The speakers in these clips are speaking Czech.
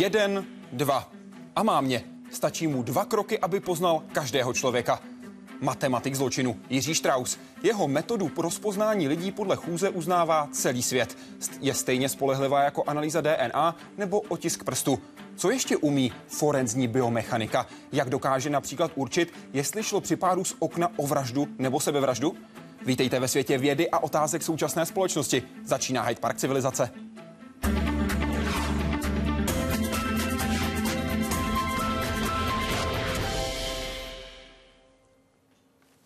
Jeden, dva. A má mě. Stačí mu dva kroky, aby poznal každého člověka. Matematik zločinu Jiří Strauss. Jeho metodu pro rozpoznání lidí podle chůze uznává celý svět. Je stejně spolehlivá jako analýza DNA nebo otisk prstu. Co ještě umí forenzní biomechanika? Jak dokáže například určit, jestli šlo při pádu z okna o vraždu nebo sebevraždu? Vítejte ve světě vědy a otázek současné společnosti. Začíná Hyde Park civilizace.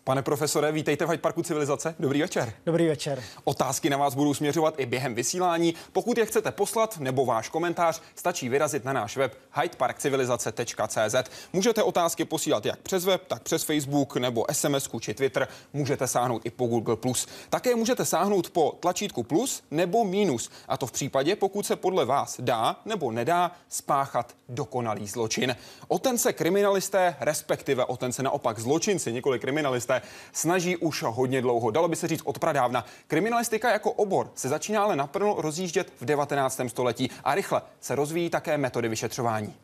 Pane profesore, vítejte v Hyde Parku Civilizace. Dobrý večer. Dobrý večer. Otázky na vás budou směřovat i během vysílání. Pokud je chcete poslat nebo váš komentář, stačí vyrazit na náš web hydeparkcivilizace.cz. Můžete otázky posílat jak přes web, tak přes Facebook nebo SMS či Twitter. Můžete sáhnout i po Google+. Také můžete sáhnout po tlačítku plus nebo minus. A to v případě, pokud se podle vás dá nebo nedá spáchat dokonalý zločin. O ten se kriminalisté, respektive o ten se naopak zločinci, několik kriminalisté, se snaží už hodně dlouho. Dalo by se říct od pradávna. Kriminalistika jako obor se začíná ale naplno rozjíždět v 19. století a rychle se rozvíjí také metody vyšetřování.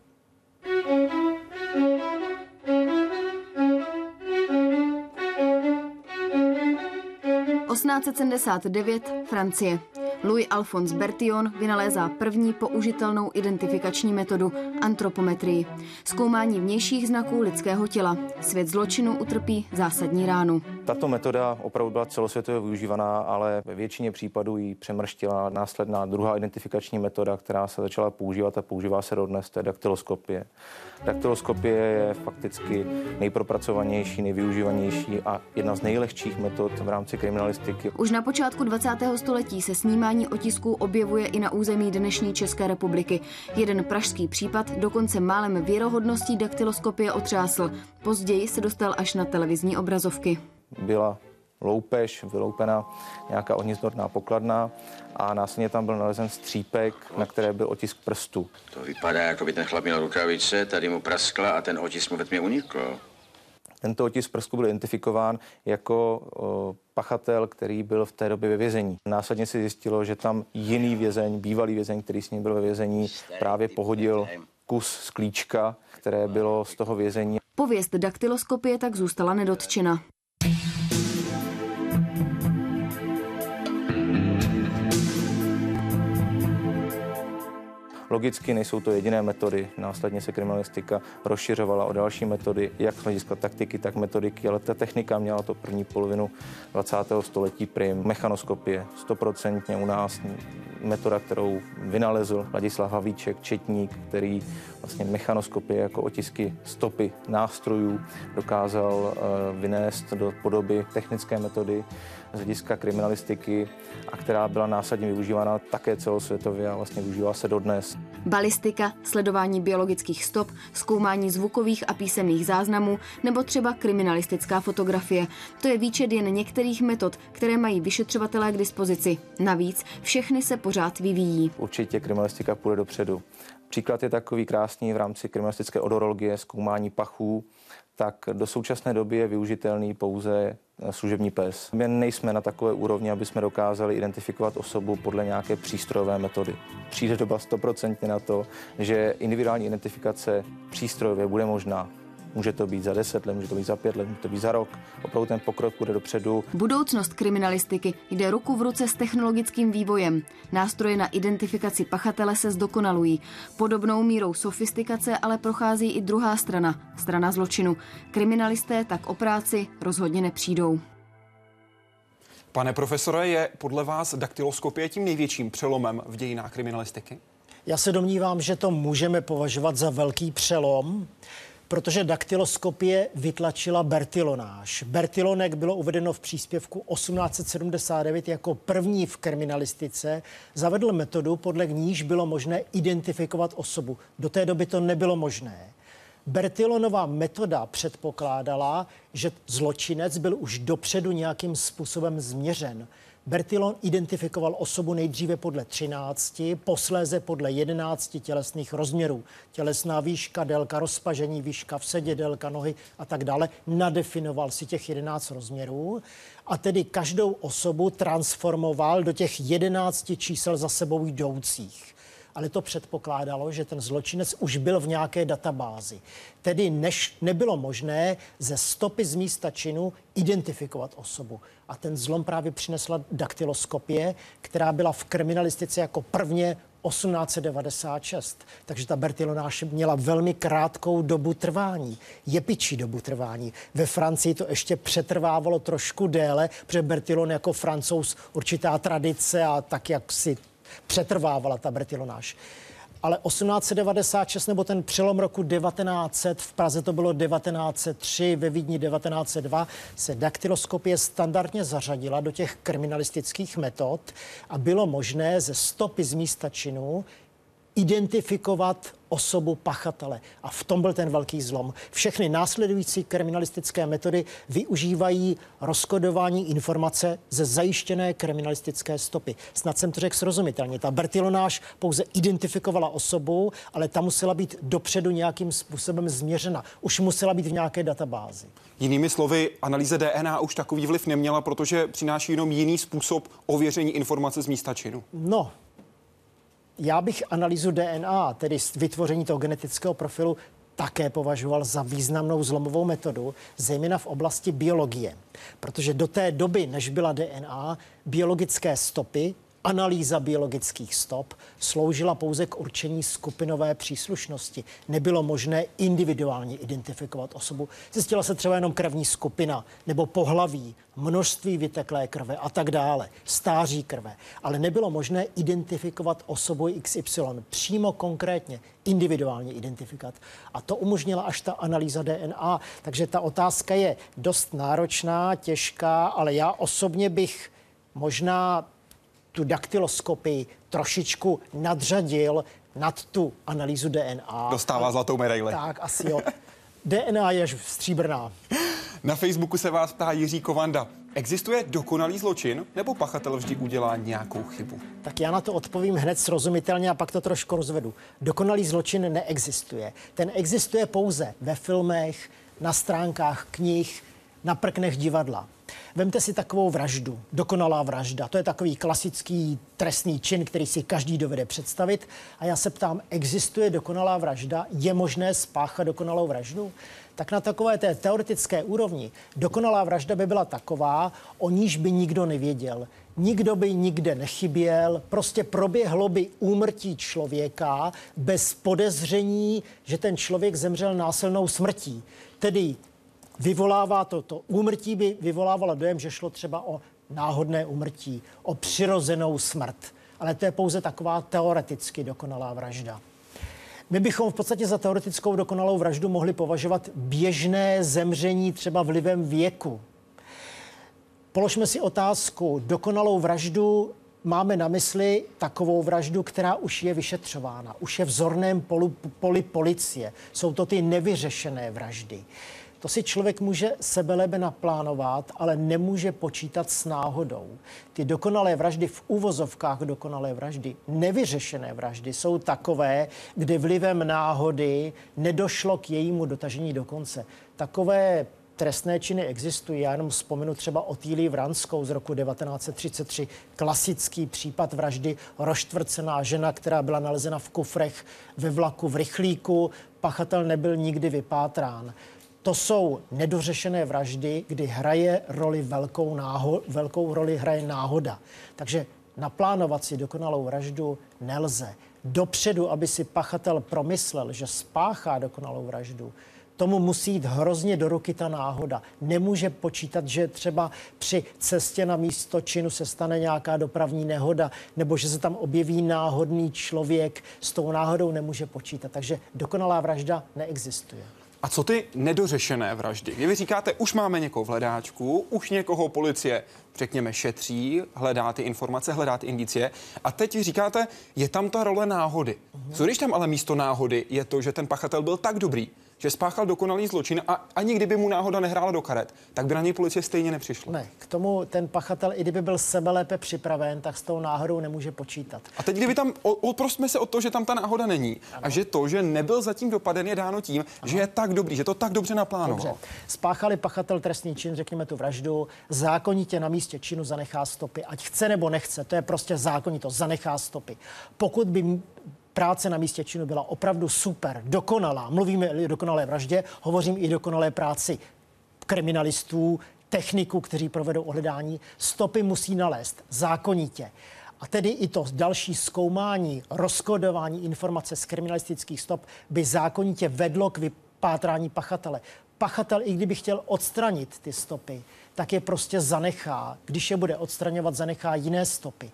devět Francie. Louis Alphonse Bertillon vynalézá první použitelnou identifikační metodu antropometrii. Zkoumání vnějších znaků lidského těla. Svět zločinu utrpí zásadní ránu. Tato metoda opravdu byla celosvětově využívaná, ale ve většině případů ji přemrštila následná druhá identifikační metoda, která se začala používat a používá se dodnes, to je daktyloskopie. Daktyloskopie je fakticky nejpropracovanější, nejvyužívanější a jedna z nejlehčích metod v rámci kriminalistiky. Už na počátku 20. století se snímání otisků objevuje i na území dnešní České republiky. Jeden pražský případ dokonce málem věrohodností daktyloskopie otřásl. Později se dostal až na televizní obrazovky. Byla loupež, vyloupena nějaká ohnizdorná pokladna a následně tam byl nalezen střípek, na které byl otisk prstu. To vypadá, jako by ten chlap měl rukavice, tady mu praskla a ten otisk mu ve tmě unikl. Tento otisk prstu byl identifikován jako o, pachatel, který byl v té době ve vězení. Následně se zjistilo, že tam jiný vězeň, bývalý vězeň, který s ním byl ve vězení, právě pohodil kus sklíčka, které bylo z toho vězení. Pověst daktyloskopie tak zůstala nedotčena. Thank you. Logicky nejsou to jediné metody, následně se kriminalistika rozšiřovala o další metody, jak z hlediska taktiky, tak metodiky, ale ta technika měla to první polovinu 20. století prim. Mechanoskopie, stoprocentně u nás metoda, kterou vynalezl Ladislav Havíček, četník, který vlastně mechanoskopie jako otisky stopy nástrojů dokázal uh, vynést do podoby technické metody z hlediska kriminalistiky a která byla následně využívána také celosvětově a vlastně využívá se dodnes. Balistika, sledování biologických stop, zkoumání zvukových a písemných záznamů nebo třeba kriminalistická fotografie. To je výčet jen některých metod, které mají vyšetřovatelé k dispozici. Navíc všechny se pořád vyvíjí. Určitě kriminalistika půjde dopředu. Příklad je takový krásný v rámci kriminalistické odorologie, zkoumání pachů, tak do současné doby je využitelný pouze eh, služební pes. My nejsme na takové úrovni, aby jsme dokázali identifikovat osobu podle nějaké přístrojové metody. Přijde doba stoprocentně na to, že individuální identifikace přístrojově bude možná. Může to být za 10 let, může to být za 5 let, může to být za rok. Opravdu ten pokrok bude dopředu. Budoucnost kriminalistiky jde ruku v ruce s technologickým vývojem. Nástroje na identifikaci pachatele se zdokonalují. Podobnou mírou sofistikace ale prochází i druhá strana, strana zločinu. Kriminalisté tak o práci rozhodně nepřijdou. Pane profesore, je podle vás daktyloskopie tím největším přelomem v dějinách kriminalistiky? Já se domnívám, že to můžeme považovat za velký přelom protože daktyloskopie vytlačila Bertilonáž. Bertilonek bylo uvedeno v příspěvku 1879 jako první v kriminalistice. Zavedl metodu, podle níž bylo možné identifikovat osobu. Do té doby to nebylo možné. Bertilonová metoda předpokládala, že zločinec byl už dopředu nějakým způsobem změřen. Bertillon identifikoval osobu nejdříve podle 13, posléze podle 11 tělesných rozměrů. Tělesná výška, délka rozpažení, výška v sedě, délka nohy a tak dále. Nadefinoval si těch 11 rozměrů a tedy každou osobu transformoval do těch 11 čísel za sebou jdoucích. Ale to předpokládalo, že ten zločinec už byl v nějaké databázi. Tedy než nebylo možné ze stopy z místa činu identifikovat osobu. A ten zlom právě přinesla daktyloskopie, která byla v kriminalistice jako prvně 1896. Takže ta bertilonáž měla velmi krátkou dobu trvání, jepičí dobu trvání. Ve Francii to ještě přetrvávalo trošku déle, protože bertilon jako francouz určitá tradice a tak, jak si přetrvávala ta bertilonáž. Ale 1896 nebo ten přelom roku 1900, v Praze to bylo 1903, ve Vídni 1902, se daktyloskopie standardně zařadila do těch kriminalistických metod a bylo možné ze stopy z místa činu identifikovat osobu pachatele. A v tom byl ten velký zlom. Všechny následující kriminalistické metody využívají rozkodování informace ze zajištěné kriminalistické stopy. Snad jsem to řekl srozumitelně. Ta Bertilonáž pouze identifikovala osobu, ale ta musela být dopředu nějakým způsobem změřena. Už musela být v nějaké databázi. Jinými slovy, analýza DNA už takový vliv neměla, protože přináší jenom jiný způsob ověření informace z místa činu. No, já bych analýzu DNA, tedy vytvoření toho genetického profilu, také považoval za významnou zlomovou metodu, zejména v oblasti biologie. Protože do té doby, než byla DNA, biologické stopy Analýza biologických stop sloužila pouze k určení skupinové příslušnosti. Nebylo možné individuálně identifikovat osobu. Zjistila se třeba jenom krevní skupina nebo pohlaví, množství vyteklé krve a tak dále, stáří krve. Ale nebylo možné identifikovat osobu XY přímo konkrétně, individuálně identifikovat. A to umožnila až ta analýza DNA. Takže ta otázka je dost náročná, těžká, ale já osobně bych možná tu daktyloskopii trošičku nadřadil nad tu analýzu DNA. Dostává zlatou medaili. Tak, asi jo. DNA je stříbrná. Na Facebooku se vás ptá Jiří Kovanda. Existuje dokonalý zločin, nebo pachatel vždy udělá nějakou chybu? Tak já na to odpovím hned srozumitelně a pak to trošku rozvedu. Dokonalý zločin neexistuje. Ten existuje pouze ve filmech, na stránkách knih, na prknech divadla. Vemte si takovou vraždu, dokonalá vražda. To je takový klasický trestný čin, který si každý dovede představit. A já se ptám, existuje dokonalá vražda? Je možné spáchat dokonalou vraždu? Tak na takové té teoretické úrovni dokonalá vražda by byla taková, o níž by nikdo nevěděl. Nikdo by nikde nechyběl, prostě proběhlo by úmrtí člověka bez podezření, že ten člověk zemřel násilnou smrtí. Tedy vyvolává to, to úmrtí by vyvolávalo dojem, že šlo třeba o náhodné úmrtí, o přirozenou smrt. Ale to je pouze taková teoreticky dokonalá vražda. My bychom v podstatě za teoretickou dokonalou vraždu mohli považovat běžné zemření třeba vlivem věku. Položme si otázku, dokonalou vraždu máme na mysli takovou vraždu, která už je vyšetřována, už je v zorném polu, poli policie. Jsou to ty nevyřešené vraždy. To si člověk může sebelebe naplánovat, ale nemůže počítat s náhodou. Ty dokonalé vraždy v úvozovkách dokonalé vraždy, nevyřešené vraždy jsou takové, kdy vlivem náhody nedošlo k jejímu dotažení do konce. Takové trestné činy existují. Já jenom vzpomenu třeba Otýlii Vranskou z roku 1933, klasický případ vraždy, roštvrcená žena, která byla nalezena v kufrech ve vlaku v rychlíku. Pachatel nebyl nikdy vypátrán to jsou nedořešené vraždy, kdy hraje roli velkou, náho, velkou roli hraje náhoda. Takže naplánovat si dokonalou vraždu nelze. Dopředu, aby si pachatel promyslel, že spáchá dokonalou vraždu, tomu musí jít hrozně do ruky ta náhoda. Nemůže počítat, že třeba při cestě na místo činu se stane nějaká dopravní nehoda, nebo že se tam objeví náhodný člověk. S tou náhodou nemůže počítat. Takže dokonalá vražda neexistuje. A co ty nedořešené vraždy? Kdy vy říkáte, už máme někoho v hledáčku, už někoho policie, řekněme, šetří, hledá ty informace, hledá ty indicie. A teď říkáte, je tam ta role náhody. Co když tam ale místo náhody je to, že ten pachatel byl tak dobrý, že spáchal dokonalý zločin a ani kdyby mu náhoda nehrála do karet, tak by na něj policie stejně nepřišla. Ne, k tomu ten pachatel, i kdyby byl sebelépe připraven, tak s tou náhodou nemůže počítat. A teď, kdyby tam, oprostme se o to, že tam ta náhoda není ano. a že to, že nebyl zatím dopaden, je dáno tím, ano. že je tak dobrý, že to tak dobře naplánoval. Dobře. Spáchali pachatel trestný čin, řekněme tu vraždu, zákonitě na místě činu zanechá stopy, ať chce nebo nechce, to je prostě zákonito, zanechá stopy. Pokud by práce na místě činu byla opravdu super, dokonalá. Mluvíme o dokonalé vraždě, hovořím i o dokonalé práci kriminalistů, techniků, kteří provedou ohledání. Stopy musí nalézt zákonitě. A tedy i to další zkoumání, rozkodování informace z kriminalistických stop by zákonitě vedlo k vypátrání pachatele. Pachatel, i kdyby chtěl odstranit ty stopy, tak je prostě zanechá. Když je bude odstraňovat, zanechá jiné stopy.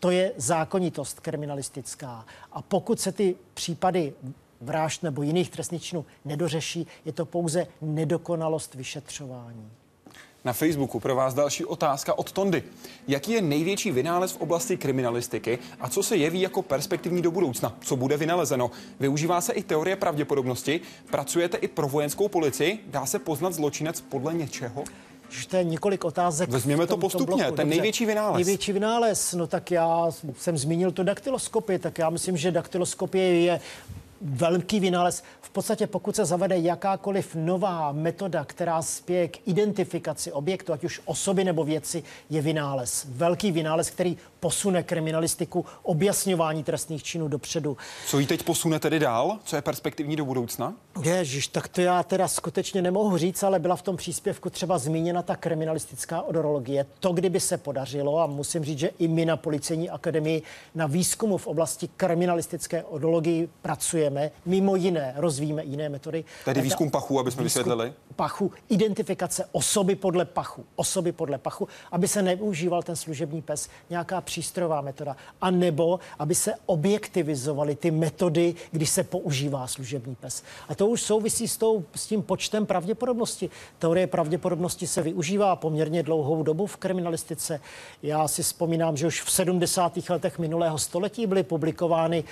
To je zákonitost kriminalistická. A pokud se ty případy vražd nebo jiných trestných činů nedořeší, je to pouze nedokonalost vyšetřování. Na Facebooku pro vás další otázka od Tondy. Jaký je největší vynález v oblasti kriminalistiky a co se jeví jako perspektivní do budoucna? Co bude vynalezeno? Využívá se i teorie pravděpodobnosti? Pracujete i pro vojenskou policii? Dá se poznat zločinec podle něčeho? Je několik otázek. Vezměme to postupně. Ten největší vynález. Největší vynález, no tak já jsem zmínil to daktyloskopy, tak já myslím, že daktyloskopie je velký vynález. V podstatě pokud se zavede jakákoliv nová metoda, která spěje k identifikaci objektu, ať už osoby nebo věci, je vynález. Velký vynález, který posune kriminalistiku, objasňování trestných činů dopředu. Co jí teď posune tedy dál? Co je perspektivní do budoucna? Ježiš, tak to já teda skutečně nemohu říct, ale byla v tom příspěvku třeba zmíněna ta kriminalistická odorologie. To, kdyby se podařilo, a musím říct, že i my na Policejní akademii na výzkumu v oblasti kriminalistické odologii pracujeme, mimo jiné rozvíjíme jiné metody. Tedy výzkum pachu, aby jsme vysvětlili? Pachu, identifikace osoby podle pachu, osoby podle pachu, aby se neužíval ten služební pes, nějaká přístrojová metoda, a nebo aby se objektivizovaly ty metody, když se používá služební pes. A to už souvisí s, tou, s tím počtem pravděpodobnosti. Teorie pravděpodobnosti se využívá poměrně dlouhou dobu v kriminalistice. Já si vzpomínám, že už v 70. letech minulého století byly publikovány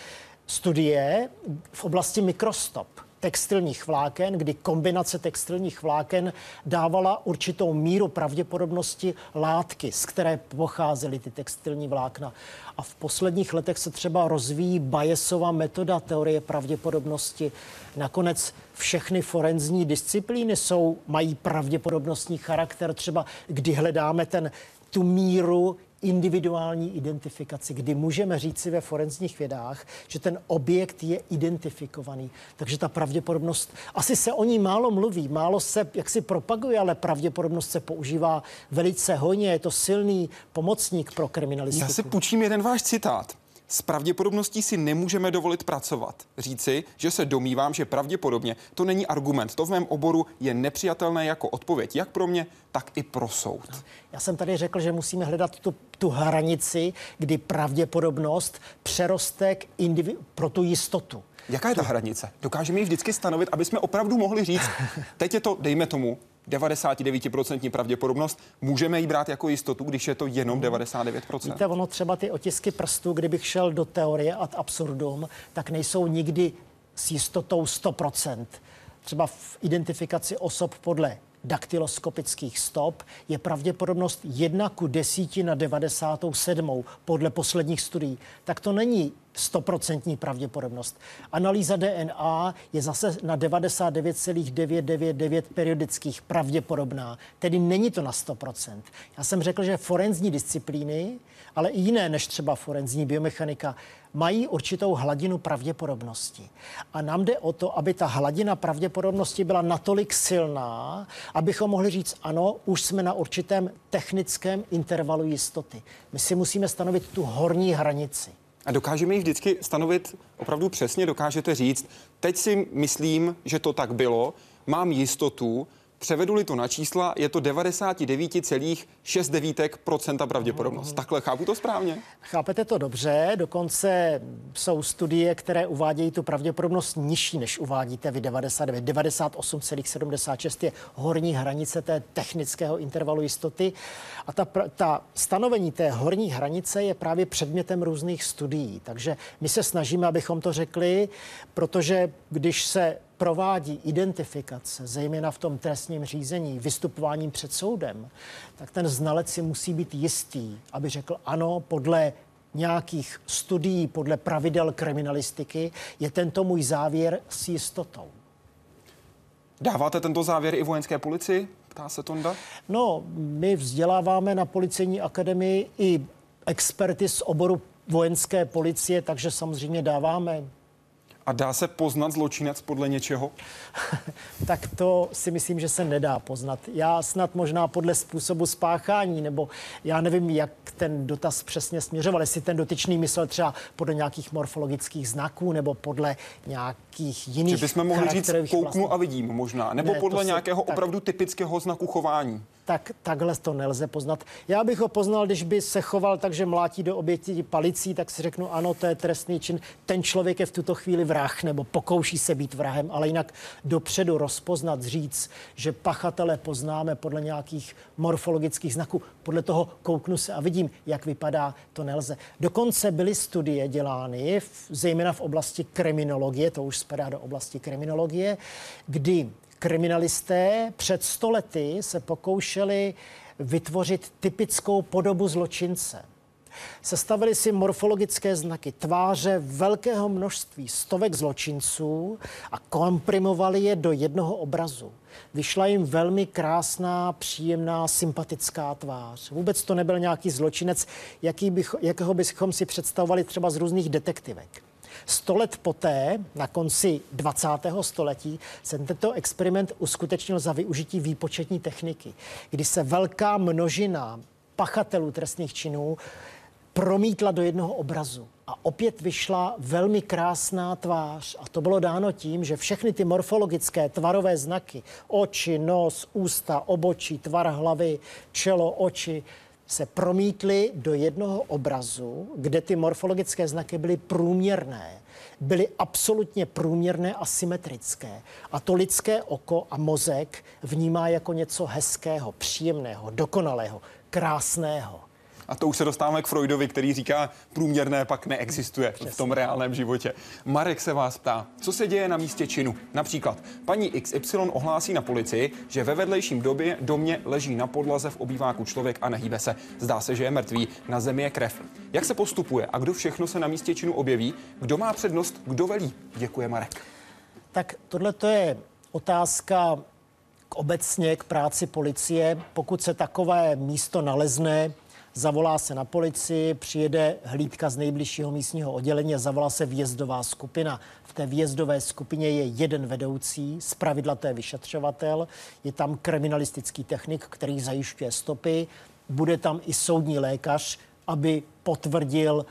studie v oblasti mikrostop textilních vláken, kdy kombinace textilních vláken dávala určitou míru pravděpodobnosti látky, z které pocházely ty textilní vlákna. A v posledních letech se třeba rozvíjí Bayesova metoda teorie pravděpodobnosti. Nakonec všechny forenzní disciplíny jsou, mají pravděpodobnostní charakter, třeba kdy hledáme ten tu míru individuální identifikaci, kdy můžeme říci ve forenzních vědách, že ten objekt je identifikovaný. Takže ta pravděpodobnost, asi se o ní málo mluví, málo se jak si propaguje, ale pravděpodobnost se používá velice hojně, je to silný pomocník pro kriminalistiku. Já si půjčím jeden váš citát. S pravděpodobností si nemůžeme dovolit pracovat. Říci, že se domývám, že pravděpodobně to není argument. To v mém oboru je nepřijatelné jako odpověď, jak pro mě, tak i pro soud. Já jsem tady řekl, že musíme hledat tu, tu hranici, kdy pravděpodobnost přeroste k individu, pro tu jistotu. Jaká je ta hranice? Dokážeme ji vždycky stanovit, aby jsme opravdu mohli říct, teď je to, dejme tomu, 99% pravděpodobnost. Můžeme ji brát jako jistotu, když je to jenom 99%? Víte, ono třeba ty otisky prstů, kdybych šel do teorie ad absurdum, tak nejsou nikdy s jistotou 100%. Třeba v identifikaci osob podle daktyloskopických stop je pravděpodobnost 1 ku 10 na 97 podle posledních studií. Tak to není stoprocentní pravděpodobnost. Analýza DNA je zase na 99,999 periodických pravděpodobná, tedy není to na 100%. Já jsem řekl, že forenzní disciplíny, ale i jiné než třeba forenzní biomechanika, mají určitou hladinu pravděpodobnosti. A nám jde o to, aby ta hladina pravděpodobnosti byla natolik silná, abychom mohli říct, ano, už jsme na určitém technickém intervalu jistoty. My si musíme stanovit tu horní hranici. A dokážeme ji vždycky stanovit opravdu přesně? Dokážete říct, teď si myslím, že to tak bylo, mám jistotu, Převedu-li to na čísla, je to 99,6% pravděpodobnost. Takhle chápu to správně? Chápete to dobře, dokonce jsou studie, které uvádějí tu pravděpodobnost nižší, než uvádíte vy 99. 98,76 je horní hranice té technického intervalu jistoty. A ta, ta stanovení té horní hranice je právě předmětem různých studií. Takže my se snažíme, abychom to řekli, protože když se provádí identifikace, zejména v tom trestním řízení, vystupováním před soudem, tak ten znalec si musí být jistý, aby řekl ano, podle nějakých studií, podle pravidel kriminalistiky, je tento můj závěr s jistotou. Dáváte tento závěr i vojenské policii? Ptá se Tonda. No, my vzděláváme na policejní akademii i experty z oboru vojenské policie, takže samozřejmě dáváme a dá se poznat zločinec podle něčeho? tak to si myslím, že se nedá poznat. Já snad možná podle způsobu spáchání, nebo já nevím, jak ten dotaz přesně směřoval, jestli ten dotyčný myslel třeba podle nějakých morfologických znaků, nebo podle nějakých jiných. Že bychom mohli říct, kouknu a vidím možná, nebo ne, podle nějakého tak... opravdu typického znaku chování tak takhle to nelze poznat. Já bych ho poznal, když by se choval tak, že mlátí do obětí palicí, tak si řeknu, ano, to je trestný čin. Ten člověk je v tuto chvíli vrah nebo pokouší se být vrahem, ale jinak dopředu rozpoznat, říct, že pachatele poznáme podle nějakých morfologických znaků, podle toho kouknu se a vidím, jak vypadá, to nelze. Dokonce byly studie dělány, zejména v oblasti kriminologie, to už spadá do oblasti kriminologie, kdy kriminalisté před stolety se pokoušeli vytvořit typickou podobu zločince. Sestavili si morfologické znaky tváře velkého množství stovek zločinců a komprimovali je do jednoho obrazu. Vyšla jim velmi krásná, příjemná, sympatická tvář. Vůbec to nebyl nějaký zločinec, jaký bych, jakého bychom si představovali třeba z různých detektivek. Sto let poté, na konci 20. století, se tento experiment uskutečnil za využití výpočetní techniky, kdy se velká množina pachatelů trestných činů promítla do jednoho obrazu. A opět vyšla velmi krásná tvář. A to bylo dáno tím, že všechny ty morfologické tvarové znaky, oči, nos, ústa, obočí, tvar hlavy, čelo, oči, se promítly do jednoho obrazu, kde ty morfologické znaky byly průměrné. Byly absolutně průměrné a symetrické. A to lidské oko a mozek vnímá jako něco hezkého, příjemného, dokonalého, krásného. A to už se dostáváme k Freudovi, který říká, průměrné pak neexistuje Přesně. v tom reálném životě. Marek se vás ptá, co se děje na místě činu. Například, paní XY ohlásí na policii, že ve vedlejším době domě leží na podlaze v obýváku člověk a nehýbe se. Zdá se, že je mrtvý, na zemi je krev. Jak se postupuje a kdo všechno se na místě činu objeví? Kdo má přednost, kdo velí? Děkuje Marek. Tak tohle to je otázka k obecně k práci policie. Pokud se takové místo nalezne, zavolá se na policii, přijede hlídka z nejbližšího místního oddělení a zavolá se výjezdová skupina. V té výjezdové skupině je jeden vedoucí, z pravidla to je vyšetřovatel, je tam kriminalistický technik, který zajišťuje stopy, bude tam i soudní lékař, aby potvrdil,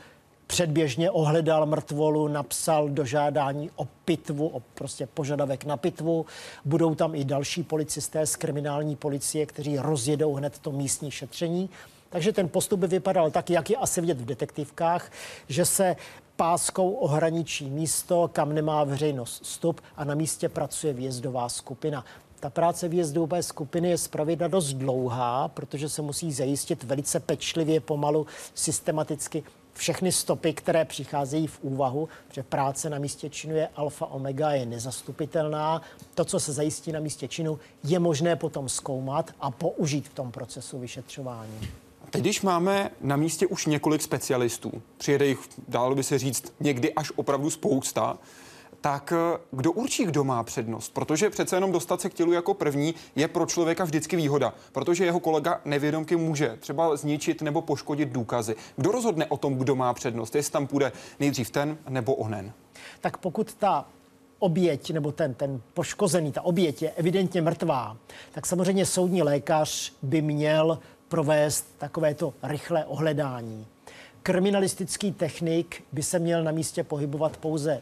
předběžně ohledal mrtvolu, napsal dožádání o pitvu, o prostě požadavek na pitvu. Budou tam i další policisté z kriminální policie, kteří rozjedou hned to místní šetření. Takže ten postup by vypadal tak, jak je asi vidět v detektivkách, že se páskou ohraničí místo, kam nemá veřejnost vstup a na místě pracuje výjezdová skupina. Ta práce výjezdové skupiny je zpravidla dost dlouhá, protože se musí zajistit velice pečlivě, pomalu, systematicky všechny stopy, které přicházejí v úvahu, že práce na místě činu je alfa omega, je nezastupitelná. To, co se zajistí na místě činu, je možné potom zkoumat a použít v tom procesu vyšetřování. Teď, když máme na místě už několik specialistů, přijede jich, dalo by se říct, někdy až opravdu spousta, tak eh, kdo určí, kdo má přednost? Protože přece jenom dostat se k tělu jako první je pro člověka vždycky výhoda, protože jeho kolega nevědomky může třeba zničit nebo poškodit důkazy. Kdo rozhodne o tom, kdo má přednost? Jestli tam půjde nejdřív ten nebo onen? Tak pokud ta oběť nebo ten, ten poškozený, ta oběť je evidentně mrtvá, tak samozřejmě soudní lékař by měl provést takovéto rychlé ohledání. Kriminalistický technik by se měl na místě pohybovat pouze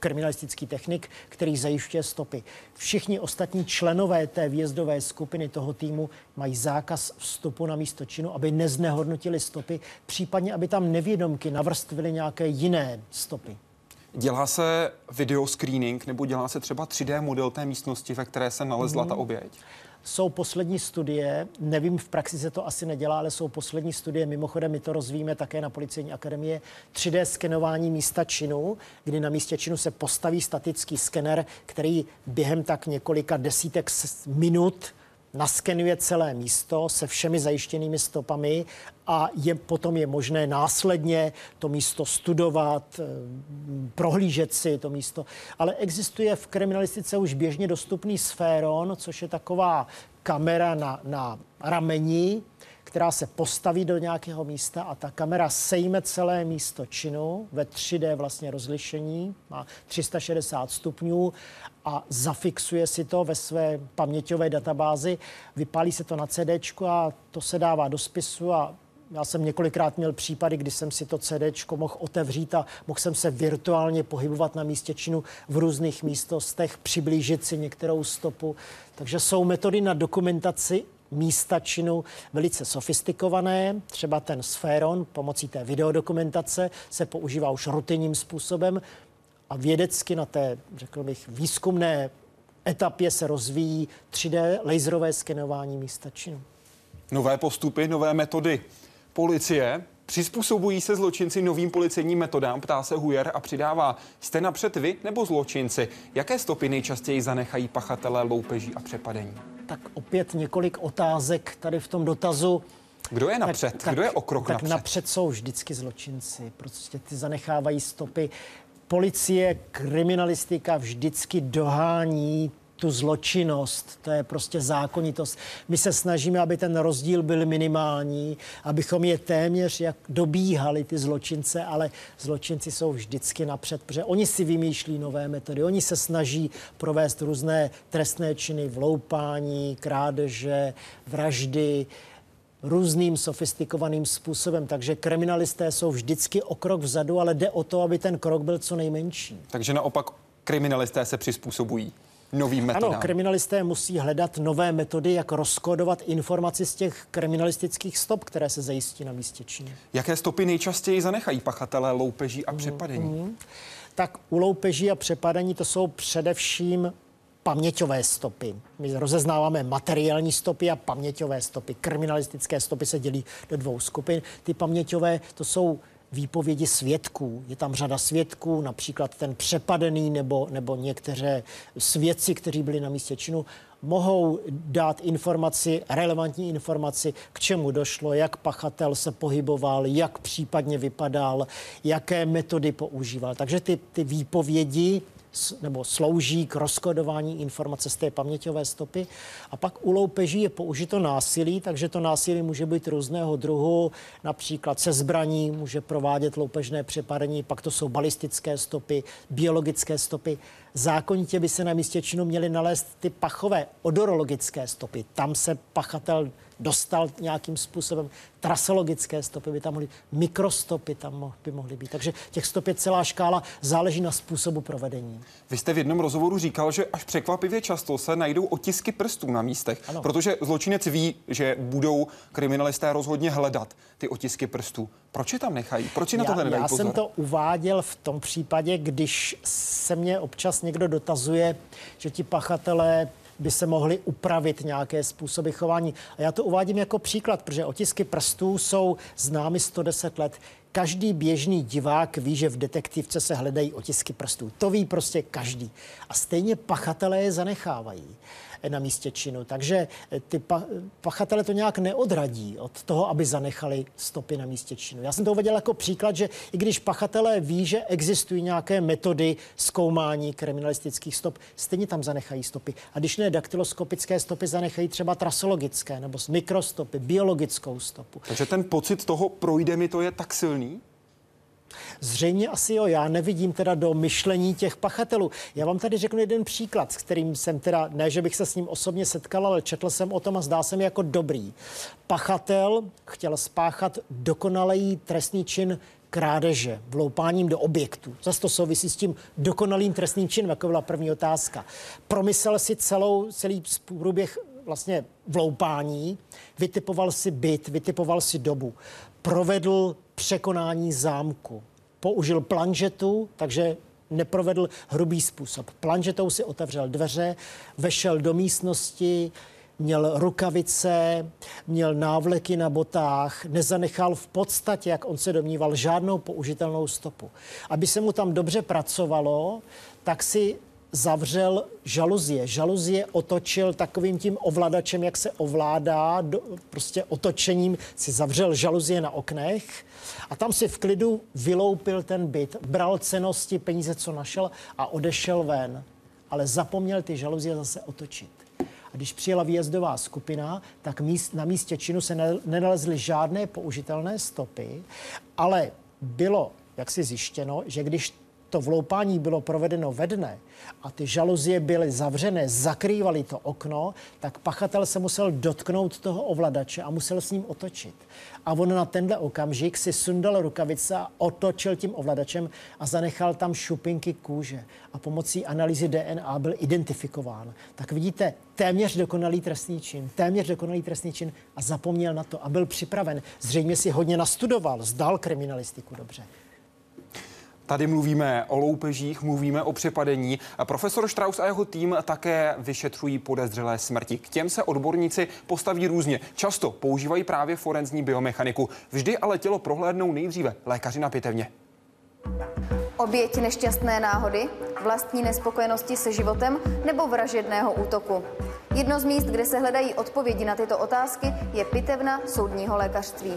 kriminalistický technik, který zajišťuje stopy. Všichni ostatní členové té výjezdové skupiny toho týmu mají zákaz vstupu na místo činu, aby neznehodnotili stopy, případně aby tam nevědomky navrstvili nějaké jiné stopy. Dělá se video screening nebo dělá se třeba 3D model té místnosti, ve které se nalezla ta oběť? Jsou poslední studie, nevím, v praxi se to asi nedělá, ale jsou poslední studie, mimochodem my to rozvíjíme také na Policejní akademie, 3D skenování místa činu, kdy na místě činu se postaví statický skener, který během tak několika desítek minut naskenuje celé místo se všemi zajištěnými stopami a je, potom je možné následně to místo studovat, eh, prohlížet si to místo. Ale existuje v kriminalistice už běžně dostupný sféron, což je taková kamera na, na rameni, která se postaví do nějakého místa a ta kamera sejme celé místo činu ve 3D vlastně rozlišení, má 360 stupňů a zafixuje si to ve své paměťové databázi, vypálí se to na CD a to se dává do spisu a já jsem několikrát měl případy, kdy jsem si to CD mohl otevřít a mohl jsem se virtuálně pohybovat na místě činu v různých místostech, přiblížit si některou stopu. Takže jsou metody na dokumentaci místa činu velice sofistikované. Třeba ten sféron pomocí té videodokumentace se používá už rutinním způsobem a vědecky na té, řekl bych, výzkumné etapě se rozvíjí 3D laserové skenování místa činu. Nové postupy, nové metody policie Přizpůsobují se zločinci novým policejním metodám, ptá se Hujer a přidává. Jste napřed vy nebo zločinci? Jaké stopy nejčastěji zanechají pachatelé loupeží a přepadení? Tak opět několik otázek tady v tom dotazu. Kdo je napřed? Tak, Kdo je o krok tak napřed? napřed jsou vždycky zločinci. Prostě ty zanechávají stopy. Policie, kriminalistika vždycky dohání tu zločinnost, to je prostě zákonitost. My se snažíme, aby ten rozdíl byl minimální, abychom je téměř jak dobíhali ty zločince, ale zločinci jsou vždycky napřed, protože oni si vymýšlí nové metody, oni se snaží provést různé trestné činy, vloupání, krádeže, vraždy, různým sofistikovaným způsobem. Takže kriminalisté jsou vždycky o krok vzadu, ale jde o to, aby ten krok byl co nejmenší. Takže naopak kriminalisté se přizpůsobují novým metodám. Ano, kriminalisté musí hledat nové metody, jak rozkodovat informaci z těch kriminalistických stop, které se zajistí na místě činu. Jaké stopy nejčastěji zanechají pachatelé loupeží a přepadení? Mm, mm. Tak u loupeží a přepadení to jsou především paměťové stopy. My rozeznáváme materiální stopy a paměťové stopy. Kriminalistické stopy se dělí do dvou skupin. Ty paměťové to jsou výpovědi svědků. Je tam řada svědků, například ten přepadený nebo, nebo některé svědci, kteří byli na místě činu, mohou dát informaci, relevantní informaci, k čemu došlo, jak pachatel se pohyboval, jak případně vypadal, jaké metody používal. Takže ty, ty výpovědi nebo slouží k rozkodování informace z té paměťové stopy. A pak u loupeží je použito násilí, takže to násilí může být různého druhu, například se zbraní může provádět loupežné přepadení, pak to jsou balistické stopy, biologické stopy. Zákonitě by se na místě činu měly nalézt ty pachové odorologické stopy. Tam se pachatel dostal nějakým způsobem. Trasologické stopy by tam mohly, mikrostopy tam by mohly být. Takže těch stop je celá škála, záleží na způsobu provedení. Vy jste v jednom rozhovoru říkal, že až překvapivě často se najdou otisky prstů na místech, ano. protože zločinec ví, že budou kriminalisté rozhodně hledat ty otisky prstů. Proč je tam nechají? Proč je na to nedají Já pozor? jsem to uváděl v tom případě, když se mě občas někdo dotazuje, že ti pachatelé by se mohly upravit nějaké způsoby chování. A já to uvádím jako příklad, protože otisky prstů jsou známy 110 let. Každý běžný divák ví, že v detektivce se hledají otisky prstů. To ví prostě každý. A stejně pachatelé je zanechávají na místě činu. Takže eh, ty pa, pachatele to nějak neodradí od toho, aby zanechali stopy na místě činu. Já jsem to uvedl jako příklad, že i když pachatelé ví, že existují nějaké metody zkoumání kriminalistických stop, stejně tam zanechají stopy. A když ne daktyloskopické stopy, zanechají třeba trasologické nebo mikrostopy, biologickou stopu. Takže ten pocit toho projde mi to je tak silný? Zřejmě asi jo, já nevidím teda do myšlení těch pachatelů. Já vám tady řeknu jeden příklad, s kterým jsem teda, ne, že bych se s ním osobně setkal, ale četl jsem o tom a zdá se mi jako dobrý. Pachatel chtěl spáchat dokonalý trestný čin krádeže, vloupáním do objektu. Zase to souvisí s tím dokonalým trestným činem, jako byla první otázka. Promyslel si celou, celý průběh vlastně vloupání, vytipoval si byt, vytipoval si dobu, provedl překonání zámku. Použil planžetu, takže neprovedl hrubý způsob. Planžetou si otevřel dveře, vešel do místnosti, měl rukavice, měl návleky na botách, nezanechal v podstatě, jak on se domníval, žádnou použitelnou stopu. Aby se mu tam dobře pracovalo, tak si zavřel žaluzie. Žaluzie otočil takovým tím ovladačem, jak se ovládá, do, prostě otočením si zavřel žaluzie na oknech a tam si v klidu vyloupil ten byt, bral cenosti, peníze, co našel a odešel ven. Ale zapomněl ty žaluzie zase otočit. A když přijela výjezdová skupina, tak míst, na místě činu se nenalezly žádné použitelné stopy, ale bylo jak si zjištěno, že když to vloupání bylo provedeno ve dne a ty žaluzie byly zavřené, zakrývaly to okno, tak pachatel se musel dotknout toho ovladače a musel s ním otočit. A on na tenhle okamžik si sundal rukavice a otočil tím ovladačem a zanechal tam šupinky kůže. A pomocí analýzy DNA byl identifikován. Tak vidíte, téměř dokonalý trestný čin, téměř dokonalý trestný čin a zapomněl na to a byl připraven. Zřejmě si hodně nastudoval, zdal kriminalistiku dobře. Tady mluvíme o loupežích, mluvíme o přepadení. Profesor Strauss a jeho tým také vyšetřují podezřelé smrti. K těm se odborníci postaví různě. Často používají právě forenzní biomechaniku. Vždy ale tělo prohlédnou nejdříve lékaři na pitevně. Oběť nešťastné náhody, vlastní nespokojenosti se životem nebo vražedného útoku. Jedno z míst, kde se hledají odpovědi na tyto otázky, je pitevna soudního lékařství.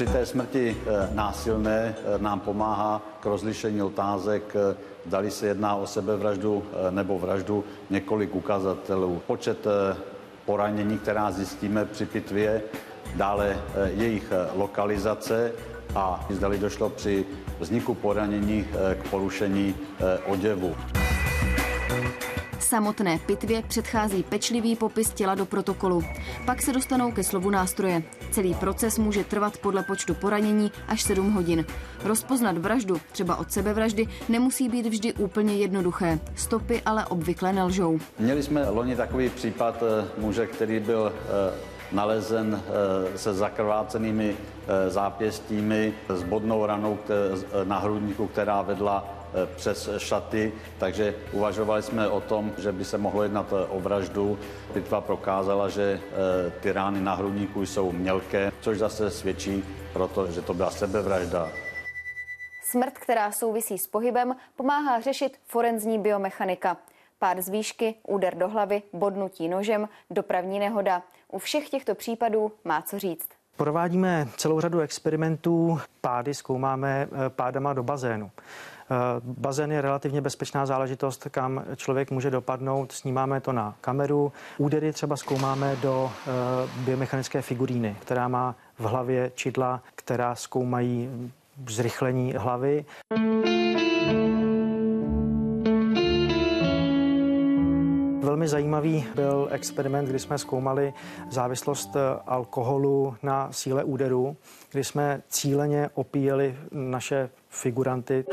Při té smrti eh, násilné eh, nám pomáhá k rozlišení otázek, eh, dali se jedná o sebevraždu nebo vraždu několik ukazatelů. Počet poranění, která zjistíme při pitvě, dále jejich lokalizace a zdali došlo při vzniku poranění k porušení oděvu samotné pitvě předchází pečlivý popis těla do protokolu. Pak se dostanou ke slovu nástroje. Celý proces může trvat podle počtu poranění až 7 hodin. Rozpoznat vraždu, třeba od sebevraždy, nemusí být vždy úplně jednoduché. Stopy ale obvykle nelžou. Měli jsme loni takový případ eh, muže, který byl eh, nalezen eh, se zakrvácenými zápěstími, s bodnou ranou na hrudníku, která vedla přes šaty, takže uvažovali jsme o tom, že by se mohlo jednat eh, o vraždu. Pitva prokázala, že eh, ty rány na hrudníku jsou mělké, což zase svědčí proto, že to byla sebevražda. Smrt, která souvisí s pohybem, pomáhá řešit forenzní biomechanika. Pád z výšky, úder do hlavy, bodnutí nožem, dopravní nehoda. U všech těchto případů má co říct. Provádíme celou řadu experimentů, pády zkoumáme pádama do bazénu. Eh, bazén je relativně bezpečná záležitost, kam člověk může dopadnout. Snímáme to na kameru. Údery třeba zkoumáme do eh, biomechanické figuríny, která má v hlavě čidla, která zkoumají zrychlení hlavy. Velmi zajímavý byl experiment, kdy jsme zkoumali závislost eh, alkoholu na síle úderu, kdy jsme cíleně opíjeli naše figuranty.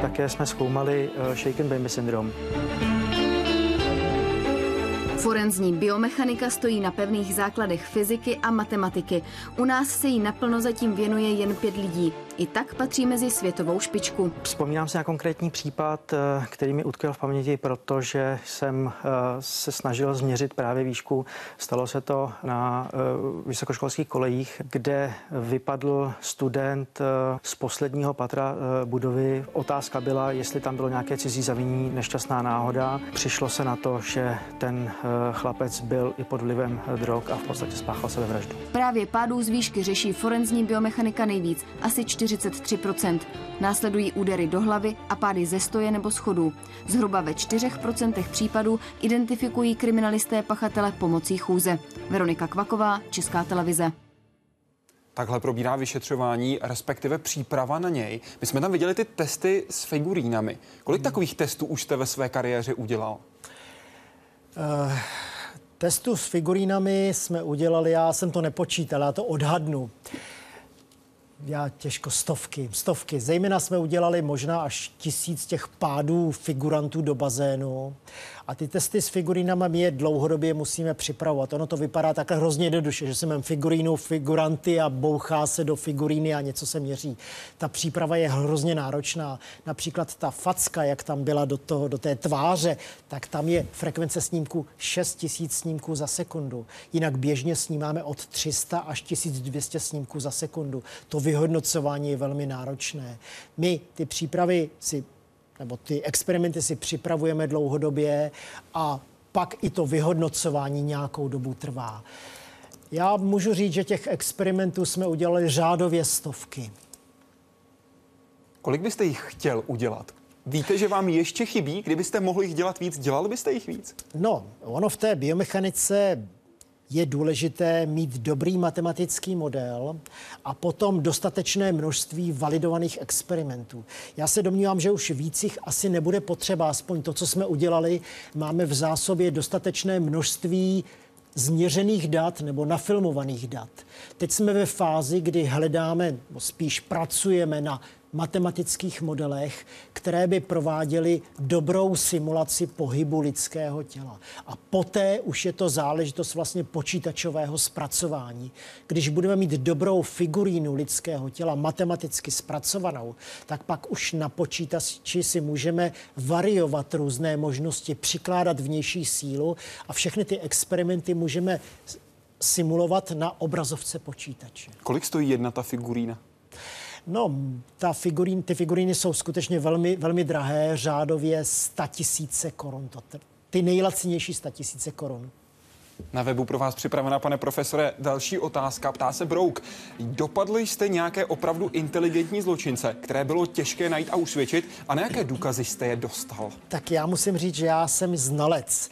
Také jsme zkoumali eh, shaken baby syndrom. Forenzní biomechanika stojí na pevných základech fyziky a matematiky. U nás se jí naplno zatím věnuje jen pět lidí. I tak patří mezi světovou špičku. Vzpomínám se na konkrétní případ, eh, který mi utkvěl v paměti, protože jsem eh, se snažil změřit právě výšku. Stalo se to na eh, vysokoškolských kolejích, kde vypadl student z posledního patra budovy. Otázka byla, jestli tam bylo nějaké cizí zaviní, nešťastná náhoda. Přišlo se na to, že ten chlapec byl i pod vlivem drog a v podstatě spáchal sebevraždu. Právě pádů z výšky řeší forenzní biomechanika nejvíc, asi 43%. Následují údery do hlavy a pády ze stoje nebo schodů. Zhruba ve 4% případů identifikují kriminalisté pachatele pomocí chůze. Veronika Kvaková, Česká televize. Takhle probírá vyšetřování, respektive příprava na něj. My jsme tam viděli ty testy s figurínami. Kolik takových testů už jste ve své kariéře udělal? Uh, testů s figurínami jsme udělali, já jsem to nepočítal, já to odhadnu já těžko stovky, stovky. Zejména jsme udělali možná až tisíc těch pádů figurantů do bazénu A ty testy s figurinama my je dlouhodobě musíme připravovat. Ono to vypadá tak hrozně jednoduše, že si mám figurínu, figuranty a bouchá se do figuríny a něco se měří. Ta příprava je hrozně náročná. Například ta facka, jak tam byla do, toho, do té tváře, tak tam je frekvence snímku 6000 snímků za sekundu. Jinak běžně snímáme od 300 až 1200 snímků za sekundu. To vyhodnocování je velmi náročné. My ty přípravy si nebo ty experimenty si připravujeme dlouhodobě a pak i to vyhodnocování nějakou dobu trvá. Já můžu říct, že těch experimentů jsme udělali řádově stovky. Kolik byste jich chtěl udělat? Víte, že vám ještě chybí? Kdybyste mohli jich dělat víc, dělali byste jich víc? No, ono v té biomechanice je důležité mít dobrý matematický model a potom dostatečné množství validovaných experimentů. Já se domnívám, že už víc jich asi nebude potřeba, aspoň to, co jsme udělali, máme v zásobě dostatečné množství změřených dat nebo nafilmovaných dat. Teď jsme ve fázi, kdy hledáme, nebo spíš pracujeme na matematických modelech, které by prováděly dobrou simulaci pohybu lidského těla. A poté už je to záležitost vlastně počítačového zpracování. Když budeme mít dobrou figurínu lidského těla matematicky zpracovanou, tak pak už na počítači si můžeme variovat různé možnosti, přikládat vnější sílu a všechny ty experimenty můžeme simulovat na obrazovce počítače. Kolik stojí jedna ta figurína? No, ta figurín, ty figuríny jsou skutečně velmi, velmi drahé, řádově 100 tisíce korun. To, ty nejlacinější 100 tisíce korun. Na webu pro vás připravena, pane profesore, další otázka. Ptá se Brouk. Dopadli jste nějaké opravdu inteligentní zločince, které bylo těžké najít a usvědčit? A na jaké důkazy jste je dostal? Tak já musím říct, že já jsem znalec.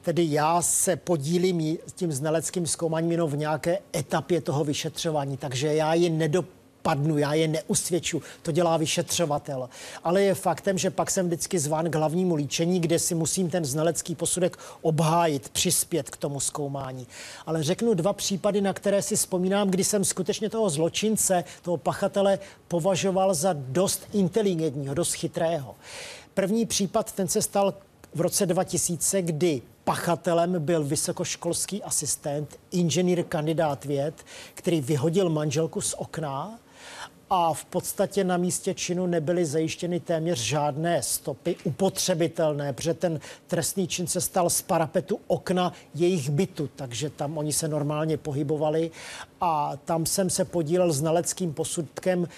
Tedy já se podílím tím znaleckým zkoumáním jenom v nějaké etapě toho vyšetřování, takže já ji nedop padnu, já je neusvědču, to dělá vyšetřovatel. Ale je faktem, že pak jsem vždycky zván k hlavnímu líčení, kde si musím ten znalecký posudek obhájit, přispět k tomu zkoumání. Ale řeknu dva případy, na které si vzpomínám, kdy jsem skutečně toho zločince, toho pachatele považoval za dost inteligentního, dost chytrého. První případ, ten se stal v roce 2000, kdy pachatelem byl vysokoškolský asistent, inženýr kandidát věd, který vyhodil manželku z okna a v podstatě na místě činu nebyly zajištěny téměř žádné stopy upotřebitelné, protože ten trestný čin se stal z parapetu okna jejich bytu, takže tam oni se normálně pohybovali a tam jsem se podílel znaleckým posudkem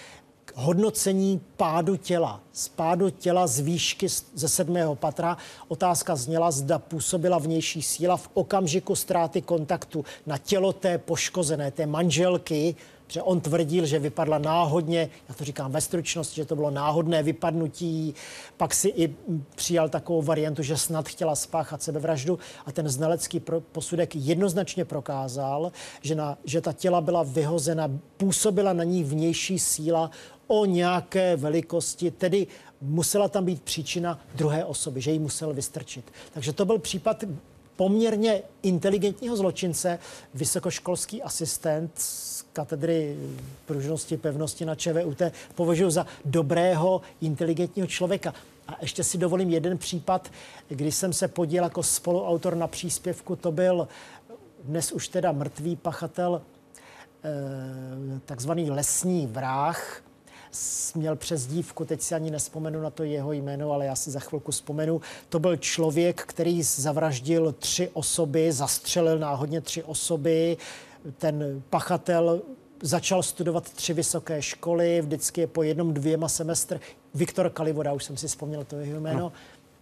hodnocení pádu těla. Z pádu těla z výšky ze sedmého patra. Otázka zněla, zda působila vnější síla v okamžiku ztráty kontaktu na tělo té poškozené, té manželky, že on tvrdil, že vypadla náhodně, já to říkám ve stručnosti, že to bylo náhodné vypadnutí, pak si i přijal takovou variantu, že snad chtěla spáchat sebevraždu a ten znalecký posudek jednoznačně prokázal, že, na, že ta těla byla vyhozena, působila na ní vnější síla o nějaké velikosti, tedy musela tam být příčina druhé osoby, že ji musel vystrčit. Takže to byl případ poměrně inteligentního zločince, vysokoškolský asistent katedry pružnosti, pevnosti na ČVUT, považuji za dobrého, inteligentního člověka. A ještě si dovolím jeden případ, kdy jsem se podílel jako spoluautor na příspěvku, to byl dnes už teda mrtvý pachatel, eh, takzvaný lesní vrah, měl přezdívku, teď si ani nespomenu na to jeho jméno, ale já si za chvilku vzpomenu. To byl člověk, který zavraždil tři osoby, zastřelil náhodně tři osoby. Ten pachatel začal studovat tři vysoké školy, vždycky je po jednom, dvěma semestr. Viktor Kalivoda, už jsem si vzpomněl to jeho jméno. No.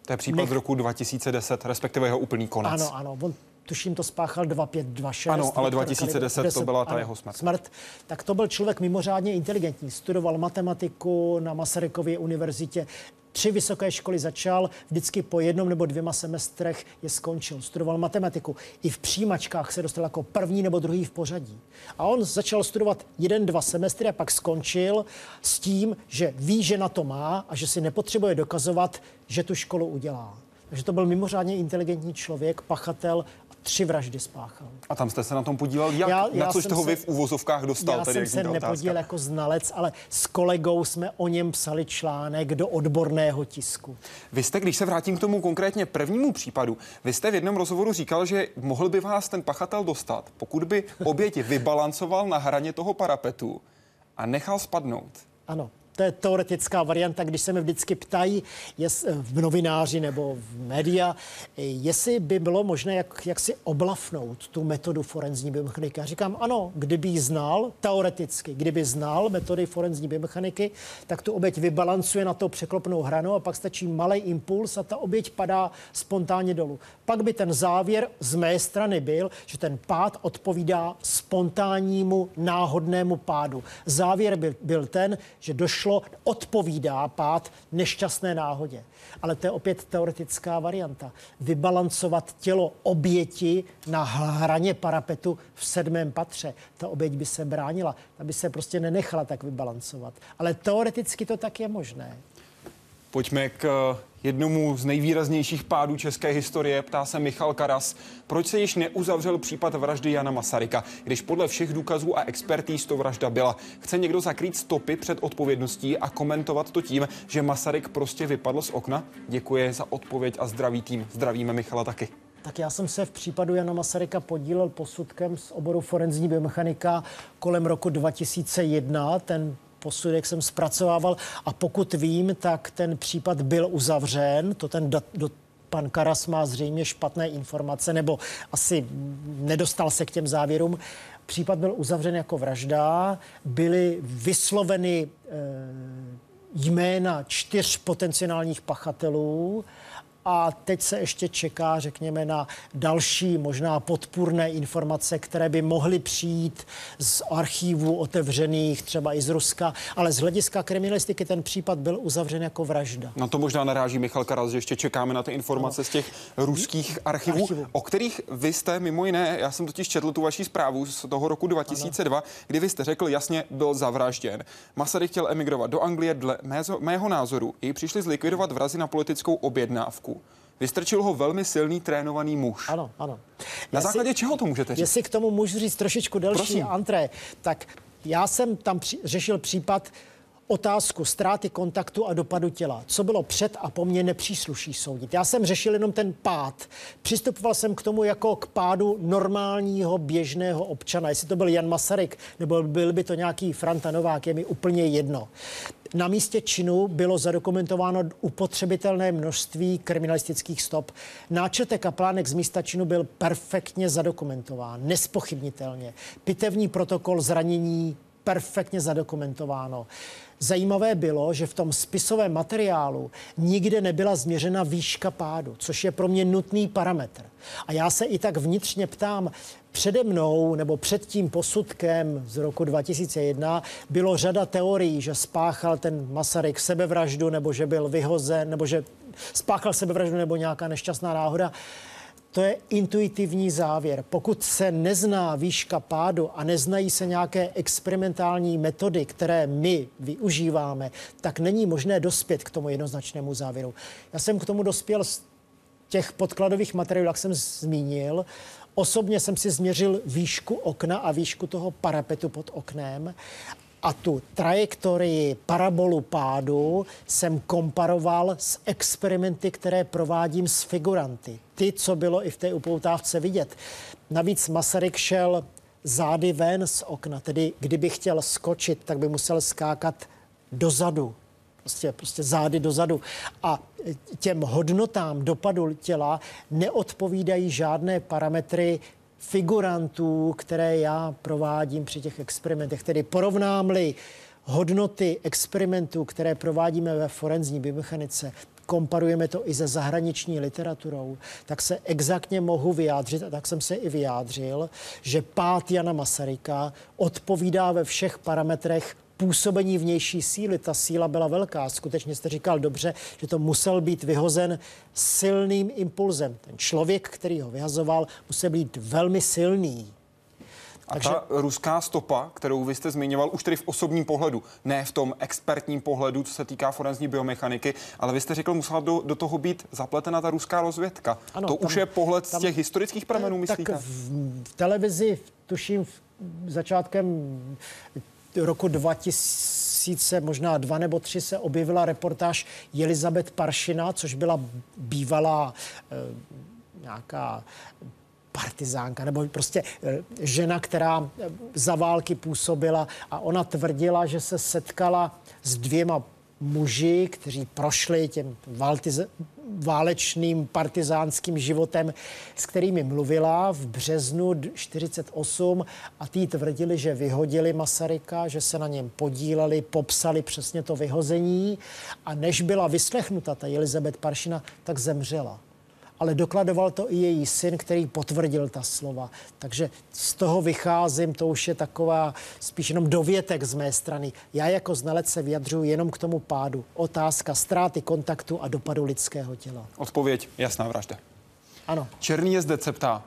To je případ Nech... z roku 2010, respektive jeho úplný konec. Ano, ano. On tuším to spáchal 2526. Ano, ale 2010 to byla ta ano, jeho smrt. smrt. Tak to byl člověk mimořádně inteligentní. Studoval matematiku na Masarykově univerzitě. Tři vysoké školy začal, vždycky po jednom nebo dvěma semestrech je skončil. Studoval matematiku. I v přijímačkách se dostal jako první nebo druhý v pořadí. A on začal studovat jeden, dva semestry a pak skončil s tím, že ví, že na to má a že si nepotřebuje dokazovat, že tu školu udělá. že to byl mimořádně inteligentní člověk, pachatel tři vraždy spáchal. A tam jste se na tom podíval jak? Já, já na což toho se, vy v uvozovkách dostal? Já tedy, jsem se nepodíval jako znalec, ale s kolegou jsme o něm psali článek do odborného tisku. Vy jste, když se vrátím k tomu konkrétně prvnímu případu, vy jste v jednom rozhovoru říkal, že mohl by vás ten pachatel dostat, pokud by oběti vybalancoval na hraně toho parapetu a nechal spadnout. Ano, to je teoretická varianta, když se mi vždycky ptají jest, v novináři nebo v média, jestli by bylo možné jak, jak si oblafnout tu metodu forenzní biomechaniky. Já říkám, ano, kdyby ji znal, teoreticky, kdyby znal metody forenzní biomechaniky, tak tu oběť vybalancuje na to překlopnou hranu a pak stačí malý impuls a ta oběť padá spontánně dolů. Pak by ten závěr z mé strany byl, že ten pád odpovídá spontánnímu náhodnému pádu. Závěr byl, byl ten, že došlo došlo, odpovídá pád nešťastné náhodě. Ale to je opět teoretická varianta. Vybalancovat tělo oběti na hraně parapetu v sedmém patře. Ta oběť by se bránila, ta by se prostě nenechala tak vybalancovat. Ale teoreticky to tak je možné. Pojďme k jednomu z nejvýraznějších pádů české historie, ptá se Michal Karas, proč se již neuzavřel případ vraždy Jana Masaryka, když podle všech důkazů a expertíz to vražda byla. Chce někdo zakrýt stopy před odpovědností a komentovat to tím, že Masaryk prostě vypadl z okna? Děkuji za odpověď a zdravý tým. Zdravíme Michala taky. Tak já jsem se v případu Jana Masaryka podílel posudkem z oboru forenzní biomechanika kolem roku 2001. Ten posudek jsem zpracovával. A pokud vím, tak ten případ byl uzavřen, to ten dat, do, pan Karas má zřejmě špatné informace, nebo asi nedostal se k těm závěrům. Případ byl uzavřen jako vražda, byly vysloveny e, jména čtyř potenciálních pachatelů a teď se ještě čeká, řekněme, na další možná podpůrné informace, které by mohly přijít z archívů otevřených, třeba i z Ruska, ale z hlediska kriminalistiky ten případ byl uzavřen jako vražda. Na to možná naráží Michal Karas, že ještě čekáme na ty informace ano. z těch ruských archivů, Archivu. o kterých vy jste mimo jiné, já jsem totiž četl tu vaši zprávu z toho roku 2002, ano. kdy vy jste řekl jasně, byl zavražděn. Masaryk chtěl emigrovat do Anglie, dle mého názoru, jej přišli zlikvidovat vrazy na politickou objednávku. Vystrčil ho velmi silný trénovaný muž. Ano, ano. Na jestli, základě čeho to můžete říct? Jestli k tomu můžu říct trošičku delší Prosím. antré, tak já jsem tam při, řešil případ otázku ztráty kontaktu a dopadu těla. Co bylo před a po mně nepřísluší soudit. Já jsem řešil jenom ten pád. Přistupoval jsem k tomu jako k pádu normálního běžného občana. Jestli to byl Jan Masaryk nebo byl by to nějaký Franta Novák, je mi úplně jedno. Na místě činu bylo zadokumentováno upotřebitelné množství kriminalistických stop. Náčrtek a plánek z místa činu byl perfektně zadokumentován, nespochybnitelně. Pitevní protokol zranění perfektně zadokumentováno. Zajímavé bylo, že v tom spisovém materiálu nikde nebyla změřena výška pádu, což je pro mě nutný parametr. A já se i tak vnitřně ptám, přede mnou nebo před tím posudkem z roku 2001 bylo řada teorií, že spáchal ten Masaryk sebevraždu, nebo že byl vyhozen, nebo že spáchal sebevraždu, nebo nějaká nešťastná náhoda. To je intuitivní závěr. Pokud se nezná výška pádu a neznají se nějaké experimentální metody, které my využíváme, tak není možné dospět k tomu jednoznačnému závěru. Já jsem k tomu dospěl z těch podkladových materiálů, jak jsem zmínil. Osobně jsem si změřil výšku okna a výšku toho parapetu pod oknem a tu trajektorii parabolu pádu jsem komparoval s experimenty, které provádím s figuranty. Ty, co bylo i v té upoutávce vidět. Navíc Masaryk šel zády ven z okna, tedy kdyby chtěl skočit, tak by musel skákat dozadu, prostě, prostě zády dozadu. A těm hodnotám dopadu těla neodpovídají žádné parametry figurantů, které já provádím při těch experimentech. Tedy porovnám-li hodnoty experimentů, které provádíme ve forenzní biomechanice, komparujeme to i se zahraniční literaturou, tak se exaktně mohu vyjádřit, a tak jsem se i vyjádřil, že pát Jana Masaryka odpovídá ve všech parametrech působení vnější síly. Ta síla byla velká. Skutečně jste říkal dobře, že to musel být vyhozen silným impulzem. Ten člověk, který ho vyhazoval, musel být velmi silný. A Takže... ta ruská stopa, kterou vy jste zmiňoval, už tedy v osobním pohledu, ne v tom expertním pohledu, co se týká forenzní biomechaniky, ale vy jste řekl, musela do, do toho být zapletena ta ruská rozvědka. Ano, to tam, už je pohled tam, z těch historických pramenů, myslíte? Tak v, v televizi, tuším, v, začátkem roku 2000, možná dva nebo tři, se objevila reportáž Elizabeth Paršina, což byla bývalá e, nějaká partizánka, nebo prostě eh, žena, která eh, za války působila a ona tvrdila, že se setkala s dvěma muži, kteří prošli těm valtiz- válečným partizánským životem, s kterými mluvila v březnu 48 a tí tvrdili, že vyhodili Masaryka, že se na něm podíleli, popsali přesně to vyhození a než byla vyslechnuta ta Elizabeth Paršina, tak zemřela ale dokladoval to i její syn, který potvrdil ta slova. Takže z toho vycházím, to už je taková spíš jenom dovětek z mé strany. Já jako znalec se vyjadřuji jenom k tomu pádu. Otázka ztráty kontaktu a dopadu lidského těla. Odpověď jasná vražda. Ano. Černý jezdec se ptá,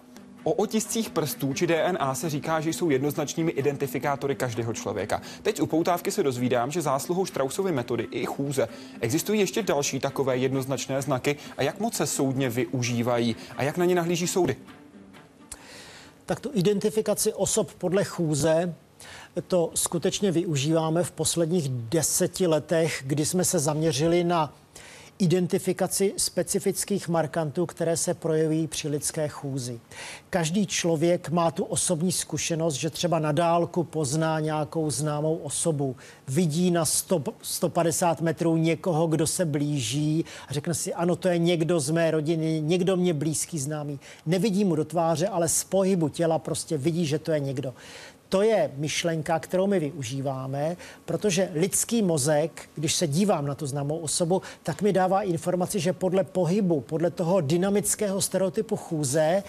O otiscích prstů či DNA se říká, že jsou jednoznačnými identifikátory každého člověka. Teď u poutávky se dozvídám, že zásluhou Strausovy metody i chůze existují ještě další takové jednoznačné znaky a jak moc se soudně využívají a jak na ně nahlíží soudy. Tak tu identifikaci osob podle chůze to skutečně využíváme v posledních deseti letech, kdy jsme se zaměřili na identifikaci specifických markantů, které se projeví při lidské chůzi. Každý člověk má tu osobní zkušenost, že třeba na dálku pozná nějakou známou osobu, vidí na 100, 150 metrů někoho, kdo se blíží a řekne si, ano, to je někdo z mé rodiny, někdo mě blízký známý. Nevidí mu do tváře, ale z pohybu těla prostě vidí, že to je někdo to je myšlenka, kterou my využíváme, protože lidský mozek, když se dívám na tu známou osobu, tak mi dává informaci, že podle pohybu, podle toho dynamického stereotypu chůze,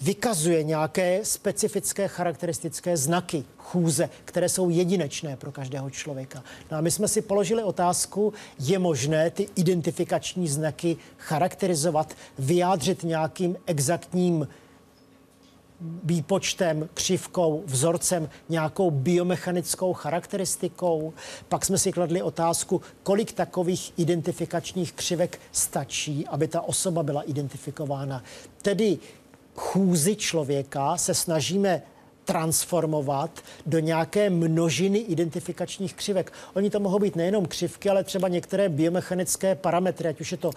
vykazuje nějaké specifické charakteristické znaky chůze, které jsou jedinečné pro každého člověka. No a my jsme si položili otázku, je možné ty identifikační znaky charakterizovat, vyjádřit nějakým exaktním výpočtem, křivkou, vzorcem, nějakou biomechanickou charakteristikou. Pak jsme si kladli otázku, kolik takových identifikačních křivek stačí, aby ta osoba byla identifikována. Tedy chůzi člověka se snažíme transformovat do nějaké množiny identifikačních křivek. Oni to mohou být nejenom křivky, ale třeba některé biomechanické parametry, ať už je to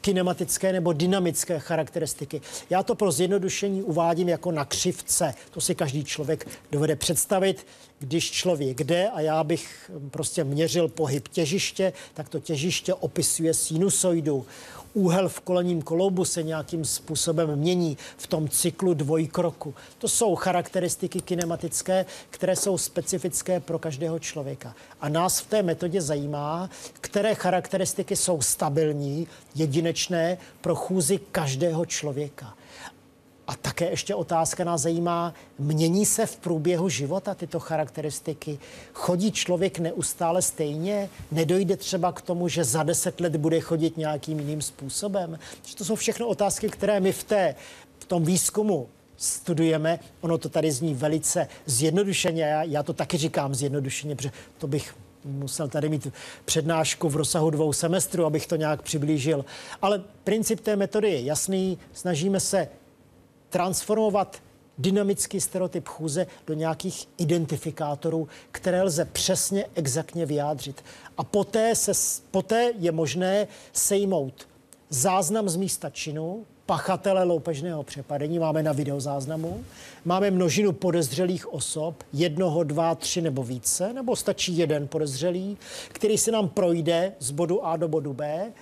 kinematické nebo dynamické charakteristiky. Já to pro zjednodušení uvádím jako na křivce. To si každý člověk dovede představit. Když člověk jde a já bych prostě měřil pohyb těžiště, tak to těžiště opisuje sinusoidu úhel v kolením kolobu se nějakým způsobem mění v tom cyklu dvojkroku. To jsou charakteristiky kinematické, které jsou specifické pro každého člověka. A nás v té metodě zajímá, které charakteristiky jsou stabilní, jedinečné pro chůzi každého člověka. A také ještě otázka nás zajímá, mění se v průběhu života tyto charakteristiky? Chodí člověk neustále stejně? Nedojde třeba k tomu, že za deset let bude chodit nějakým jiným způsobem? To jsou všechno otázky, které my v, té, v tom výzkumu studujeme. Ono to tady zní velice zjednodušeně. Já, já to taky říkám zjednodušeně, protože to bych musel tady mít přednášku v rozsahu dvou semestrů, abych to nějak přiblížil. Ale princip té metody je jasný. Snažíme se transformovat dynamický stereotyp chůze do nějakých identifikátorů, které lze přesně, exaktně vyjádřit. A poté, se, poté je možné sejmout záznam z místa činu, pachatele loupežného přepadení, máme na videozáznamu, máme množinu podezřelých osob, jednoho, dva, tři nebo více, nebo stačí jeden podezřelý, který se nám projde z bodu A do bodu B,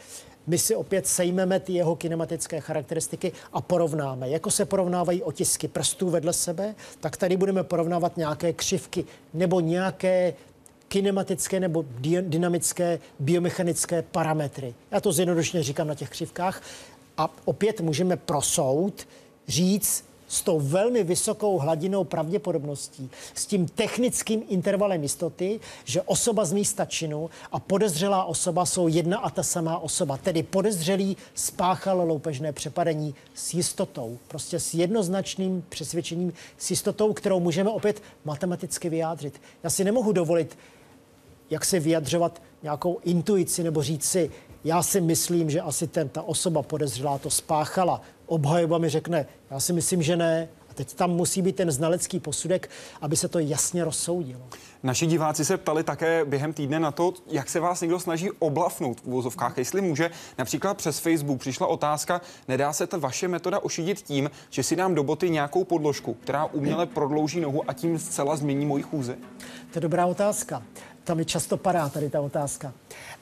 my si opět sejmeme ty jeho kinematické charakteristiky a porovnáme. Jako se porovnávají otisky prstů vedle sebe, tak tady budeme porovnávat nějaké křivky nebo nějaké kinematické nebo dynamické biomechanické parametry. Já to zjednodušeně říkám na těch křivkách. A opět můžeme pro soud říct, s tou velmi vysokou hladinou pravděpodobností, s tím technickým intervalem jistoty, že osoba z místa činu a podezřelá osoba jsou jedna a ta samá osoba. Tedy podezřelý spáchal loupežné přepadení s jistotou, prostě s jednoznačným přesvědčením, s jistotou, kterou můžeme opět matematicky vyjádřit. Já si nemohu dovolit, jak se vyjadřovat nějakou intuici nebo říct si, já si myslím, že asi ten, ta osoba podezřelá to spáchala. Obhajoba mi řekne, já si myslím, že ne. A teď tam musí být ten znalecký posudek, aby se to jasně rozsoudilo. Naši diváci se ptali také během týdne na to, jak se vás někdo snaží oblafnout v uvozovkách. Jestli může, například přes Facebook přišla otázka, nedá se ta vaše metoda ošidit tím, že si dám do boty nějakou podložku, která uměle prodlouží nohu a tím zcela změní moji chůzi? To je dobrá otázka. Tam mi často padá tady ta otázka.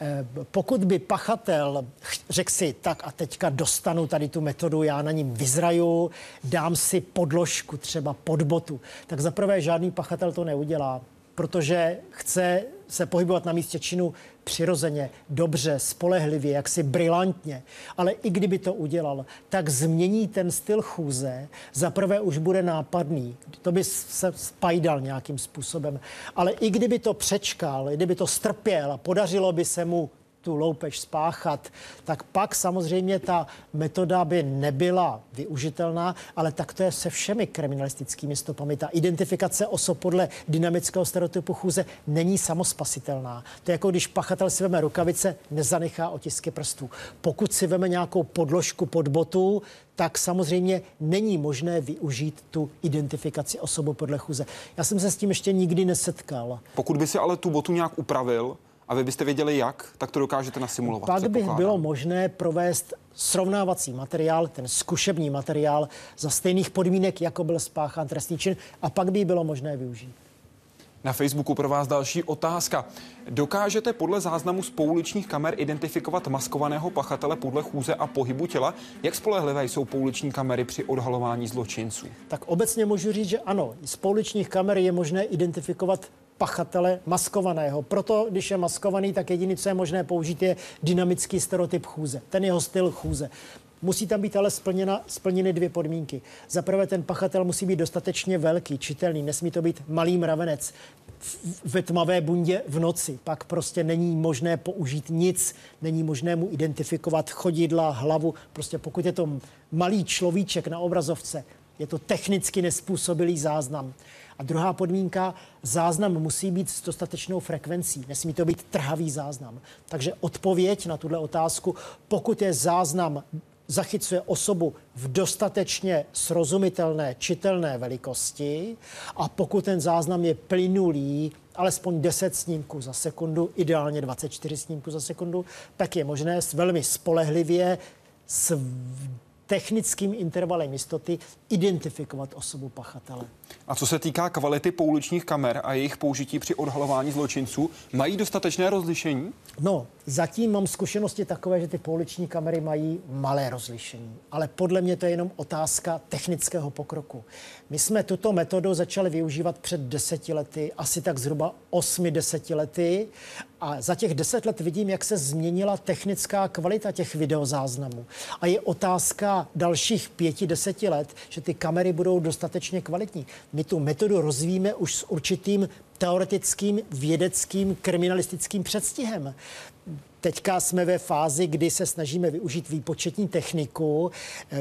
Eh, pokud by pachatel řekl si, tak a teďka dostanu tady tu metodu, já na ním vyzraju, dám si podložku třeba pod botu, tak zaprvé žádný pachatel to neudělá protože chce se pohybovat na místě činu přirozeně, dobře, spolehlivě, jaksi brilantně. Ale i kdyby to udělal, tak změní ten styl chůze. Za prvé už bude nápadný. To by se spajdal nějakým způsobem. Ale i kdyby to přečkal, i kdyby to strpěl a podařilo by se mu tu loupež spáchat, tak pak samozřejmě ta metoda by nebyla využitelná, ale tak to je se všemi kriminalistickými stopami. Ta identifikace osob podle dynamického stereotypu chůze není samospasitelná. To je jako když pachatel si veme rukavice, nezanechá otisky prstů. Pokud si veme nějakou podložku pod botu, tak samozřejmě není možné využít tu identifikaci osobu podle chůze. Já jsem se s tím ještě nikdy nesetkal. Pokud by si ale tu botu nějak upravil, a vy byste věděli jak, tak to dokážete nasimulovat. Pak by bylo možné provést srovnávací materiál, ten zkušební materiál za stejných podmínek, jako byl spáchán trestný čin a pak by bylo možné využít. Na Facebooku pro vás další otázka. Dokážete podle záznamu z pouličních kamer identifikovat maskovaného pachatele podle chůze a pohybu těla? Jak spolehlivé jsou pouliční kamery při odhalování zločinců? Tak obecně můžu říct, že ano. Z pouličních kamer je možné identifikovat pachatele maskovaného. Proto, když je maskovaný, tak jediný, co je možné použít, je dynamický stereotyp chůze, ten jeho styl chůze. Musí tam být ale splněna, splněny dvě podmínky. Za prvé, ten pachatel musí být dostatečně velký, čitelný, nesmí to být malý mravenec ve tmavé bundě v noci. Pak prostě není možné použít nic, není možné mu identifikovat chodidla, hlavu. Prostě pokud je to malý človíček na obrazovce, je to technicky nespůsobilý záznam. A druhá podmínka, záznam musí být s dostatečnou frekvencí, nesmí to být trhavý záznam. Takže odpověď na tuhle otázku, pokud je záznam zachycuje osobu v dostatečně srozumitelné, čitelné velikosti a pokud ten záznam je plynulý, alespoň 10 snímků za sekundu, ideálně 24 snímků za sekundu, tak je možné velmi spolehlivě s technickým intervalem jistoty identifikovat osobu pachatele. A co se týká kvality pouličních kamer a jejich použití při odhalování zločinců, mají dostatečné rozlišení? No, zatím mám zkušenosti takové, že ty pouliční kamery mají malé rozlišení, ale podle mě to je jenom otázka technického pokroku. My jsme tuto metodu začali využívat před deseti lety, asi tak zhruba osmi deseti lety a za těch deset let vidím, jak se změnila technická kvalita těch videozáznamů. A je otázka dalších pěti, deseti let, že ty kamery budou dostatečně kvalitní. My tu metodu rozvíjíme už s určitým teoretickým, vědeckým, kriminalistickým předstihem. Teďka jsme ve fázi, kdy se snažíme využít výpočetní techniku, eh,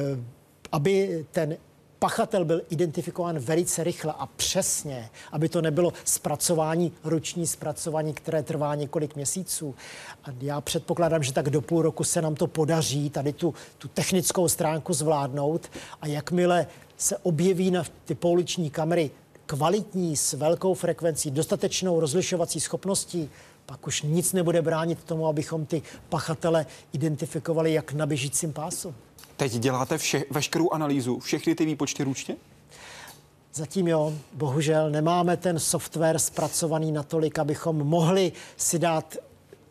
aby ten pachatel byl identifikován velice rychle a přesně, aby to nebylo zpracování, ruční zpracování, které trvá několik měsíců. A já předpokládám, že tak do půl roku se nám to podaří tady tu, tu technickou stránku zvládnout a jakmile se objeví na ty pouliční kamery kvalitní, s velkou frekvencí, dostatečnou rozlišovací schopností, pak už nic nebude bránit tomu, abychom ty pachatele identifikovali jak na běžícím pásu. Teď děláte vše, veškerou analýzu, všechny ty výpočty ručně? Zatím jo, bohužel nemáme ten software zpracovaný natolik, abychom mohli si dát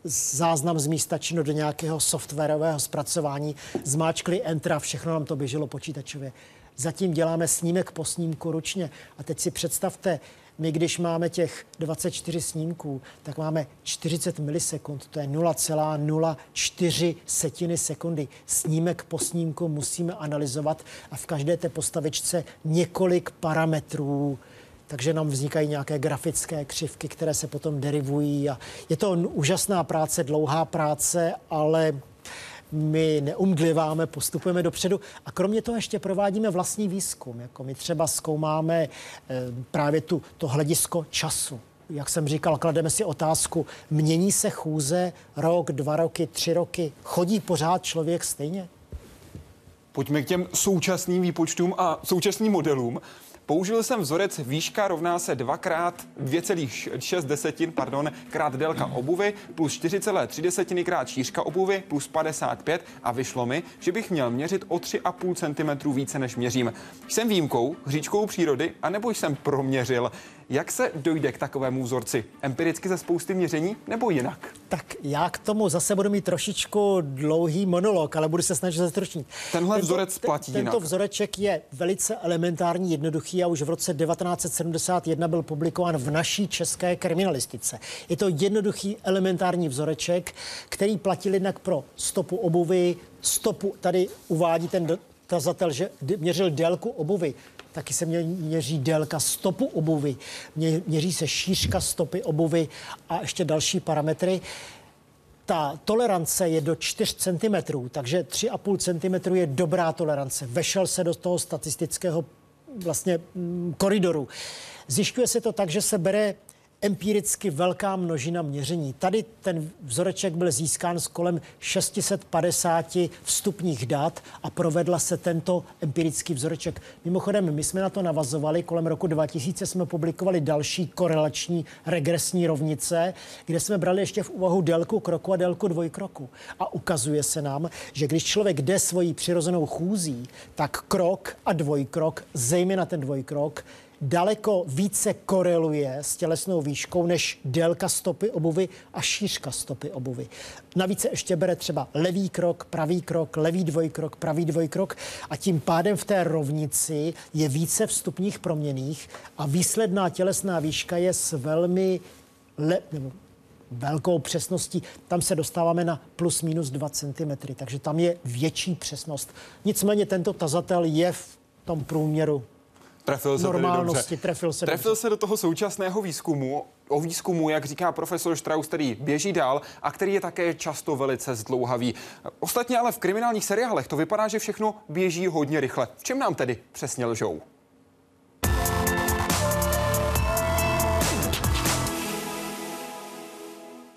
záznam z místa činu do nějakého softwarového zpracování, zmáčkli enter a všechno nám to běželo počítačově. Zatím děláme snímek po snímku ručně. A teď si představte, my, když máme těch 24 snímků, tak máme 40 milisekund, to je 0,04 setiny sekundy. Snímek po snímku musíme analyzovat a v každé té postavičce několik parametrů, takže nám vznikají nějaké grafické křivky, které se potom derivují. A je to úžasná práce, dlouhá práce, ale my neumdliváme, postupujeme dopředu a kromě toho ještě provádíme vlastní výzkum. Jako my třeba zkoumáme e, právě tu, to hledisko času. Jak jsem říkal, klademe si otázku, mění se chůze rok, dva roky, tři roky, chodí pořád člověk stejně? Pojďme k těm současným výpočtům a současným modelům. Použil jsem vzorec výška rovná se 2 krát 2,6 desetin, pardon, krát délka obuvy plus 4,3 desetiny krát šířka obuvy plus 55 a vyšlo mi, že bych měl měřit o 3,5 cm více než měřím. Jsem výjimkou, hříčkou přírody, anebo jsem proměřil jak se dojde k takovému vzorci? Empiricky ze spousty měření nebo jinak? Tak já k tomu zase budu mít trošičku dlouhý monolog, ale budu se snažit zestručnit. Tenhle tento, vzorec platí Tento jinak. vzoreček je velice elementární, jednoduchý a už v roce 1971 byl publikován v naší české kriminalistice. Je to jednoduchý elementární vzoreček, který platil jednak pro stopu obuvy, stopu, tady uvádí ten tazatel, že měřil délku obuvy taky se měří délka stopu obuvy, měří se šířka stopy obuvy a ještě další parametry. Ta tolerance je do 4 cm, takže 3,5 cm je dobrá tolerance. Vešel se do toho statistického vlastně mm, koridoru. Zjišťuje se to tak, že se bere empiricky velká množina měření. Tady ten vzoreček byl získán s kolem 650 vstupních dat a provedla se tento empirický vzoreček. Mimochodem, my jsme na to navazovali, kolem roku 2000 jsme publikovali další korelační regresní rovnice, kde jsme brali ještě v úvahu délku kroku a délku dvojkroku. A ukazuje se nám, že když člověk jde svojí přirozenou chůzí, tak krok a dvojkrok, zejména ten dvojkrok, daleko více koreluje s tělesnou výškou než délka stopy obuvy a šířka stopy obuvy. Navíc se ještě bere třeba levý krok, pravý krok, levý dvojkrok, pravý dvojkrok a tím pádem v té rovnici je více vstupních proměných a výsledná tělesná výška je s velmi le, nebo velkou přesností. Tam se dostáváme na plus minus 2 cm, takže tam je větší přesnost. Nicméně tento tazatel je v tom průměru Trefil se normálnosti, trefil se Trefil dobře. se do toho současného výzkumu, o výzkumu, jak říká profesor Strauss, který běží dál a který je také často velice zdlouhavý. Ostatně ale v kriminálních seriálech to vypadá, že všechno běží hodně rychle. V čem nám tedy přesně lžou?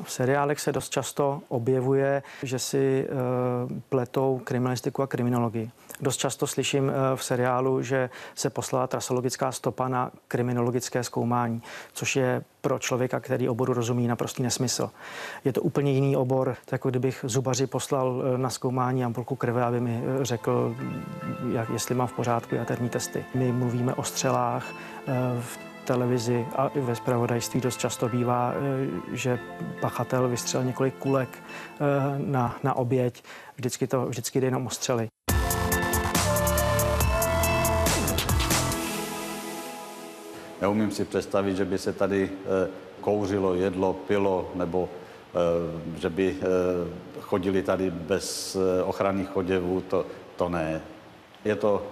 V seriálech se dost často objevuje, že si uh, pletou kriminalistiku a kriminologii. Dost často slyším uh, v seriálu, že se poslala trasologická stopa na kriminologické zkoumání, což je pro člověka, který oboru rozumí, naprostý nesmysl. Je to úplně jiný obor, jako kdybych zubaři poslal eh, na zkoumání ampulku krve, aby mi řekl, jak, jestli mám v pořádku jaterní testy. My mluvíme o střelách, v televizi a i ve zpravodajství dost často bývá, eh, že pachatel vystřelil několik kulek eh, na, na oběť. Vždycky, to, vždycky jde jenom o střely. Neumím si představit, že by se tady eh, kouřilo, jedlo, pilo, nebo že by chodili tady bez ochranných oděvů, to, to ne. Je to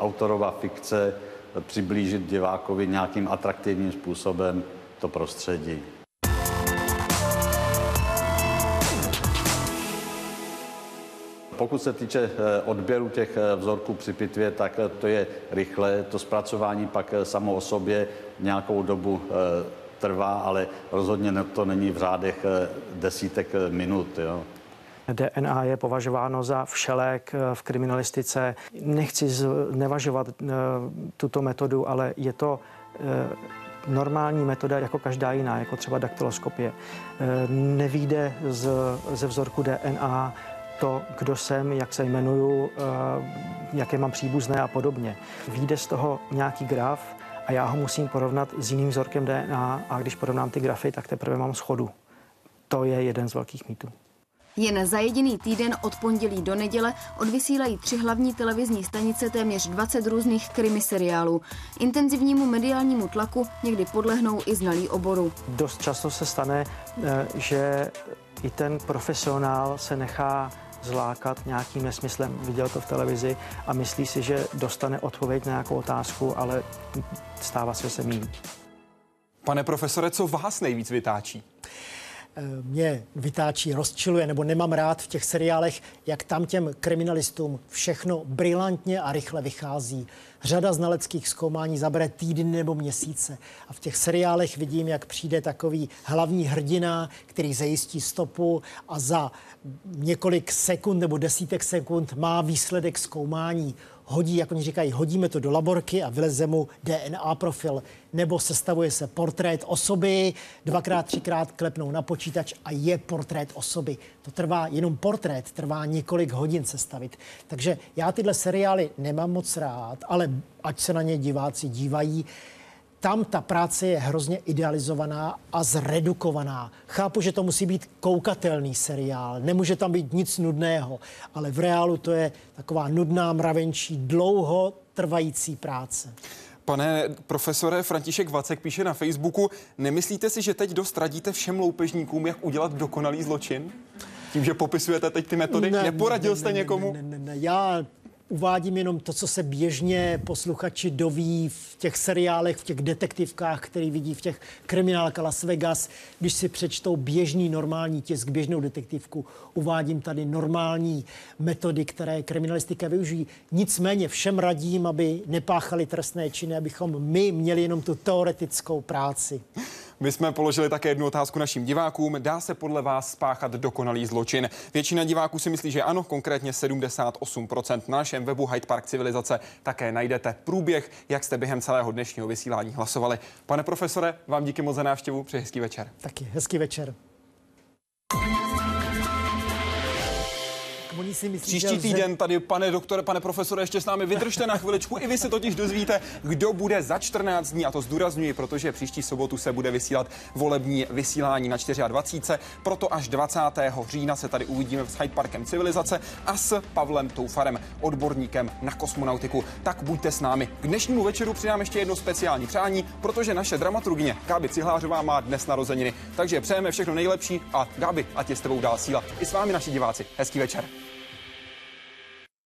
autorová fikce, přiblížit divákovi nějakým atraktivním způsobem to prostředí. Pokud se týče eh, odběru těch eh, vzorků při pitvě, tak eh, to je rychle. To zpracování pak samo o sobě nějakou dobu trvá, ale rozhodně to není v řádech desítek minut. Jo. DNA je považováno za všelek eh, v kriminalistice. Nechci znevažovat eh, tuto metodu, ale je to eh, normální metoda jako každá jiná, jako třeba daktyloskopie. Nevíde z, ze vzorku DNA to, kdo jsem, jak se jmenuju, jaké mám příbuzné a podobně. Výjde z toho nějaký graf a já ho musím porovnat s jiným vzorkem DNA a když porovnám ty grafy, tak teprve mám schodu to je jeden z velkých mýtů. Jen za jediný týden od pondělí do neděle odvysílají tři hlavní televizní stanice téměř 20 různých krimi seriálů. Intenzivnímu mediálnímu tlaku někdy podlehnou i znalí oboru. Dost často se stane, eh, že i ten profesionál se nechá zlákat nějakým nesmyslem. Viděl to v televizi a myslí si, že dostane odpověď na nějakou otázku, ale stává se, se míjí. Pane profesore, co vás nejvíc vytáčí? Mě vytáčí, rozčiluje, nebo nemám rád v těch seriálech, jak tam těm kriminalistům všechno brilantně a rychle vychází. Řada znaleckých zkoumání zabere týdny nebo měsíce. A v těch seriálech vidím, jak přijde takový hlavní hrdina, který zajistí stopu a za několik sekund nebo desítek sekund má výsledek zkoumání hodí, jak oni říkají, hodíme to do laborky a vyleze mu DNA profil, nebo sestavuje se portrét osoby, dvakrát, třikrát klepnou na počítač a je portrét osoby. To trvá, jenom portrét trvá několik hodin sestavit. Takže já tyhle seriály nemám moc rád, ale ať se na ně diváci dívají, tam ta práce je hrozně idealizovaná a zredukovaná. Chápu, že to musí být koukatelný seriál, nemůže tam být nic nudného, ale v reálu to je taková nudná, mravenčí, dlouho trvající práce. Pane profesore, František Vacek píše na Facebooku, nemyslíte si, že teď dost radíte všem loupežníkům, jak udělat dokonalý zločin? Tím, že popisujete teď ty metody? Ne, Neporadil ne, jste ne, někomu? Ne, ne, ne, ne. Já uvádím jenom to, co se běžně posluchači doví v těch seriálech, v těch detektivkách, který vidí v těch kriminálkách Las Vegas. Když si přečtou běžný normální tisk, běžnou detektivku, uvádím tady normální metody, které kriminalistika využijí. Nicméně všem radím, aby nepáchali trestné činy, abychom my měli jenom tu teoretickou práci. My jsme položili také jednu otázku našim divákům. Dá se podle vás spáchat dokonalý zločin? Většina diváků si myslí, že ano, konkrétně 78%. Na našem webu Hyde Park Civilizace také najdete průběh, jak jste během celého dnešního vysílání hlasovali. Pane profesore, vám díky moc za návštěvu, přeji hezký večer. Taky hezký večer. Oni si myslí, Příští že týden tady, pane doktore, pane profesore, ještě s námi vydržte na chviličku. I vy se totiž dozvíte, kdo bude za 14 dní, a to zdůrazňuji, protože příští sobotu se bude vysílat volební vysílání na 24. Proto až 20. října se tady uvidíme s Hyde Parkem Civilizace a s Pavlem Toufarem, odborníkem na kosmonautiku. Tak buďte s námi. K dnešnímu večeru přidám ještě jedno speciální přání, protože naše dramaturgině Gáby Cihlářová má dnes narozeniny. Takže přejeme všechno nejlepší a Gáby, ať je s tebou dál síla. I s vámi naši diváci. Hezký večer.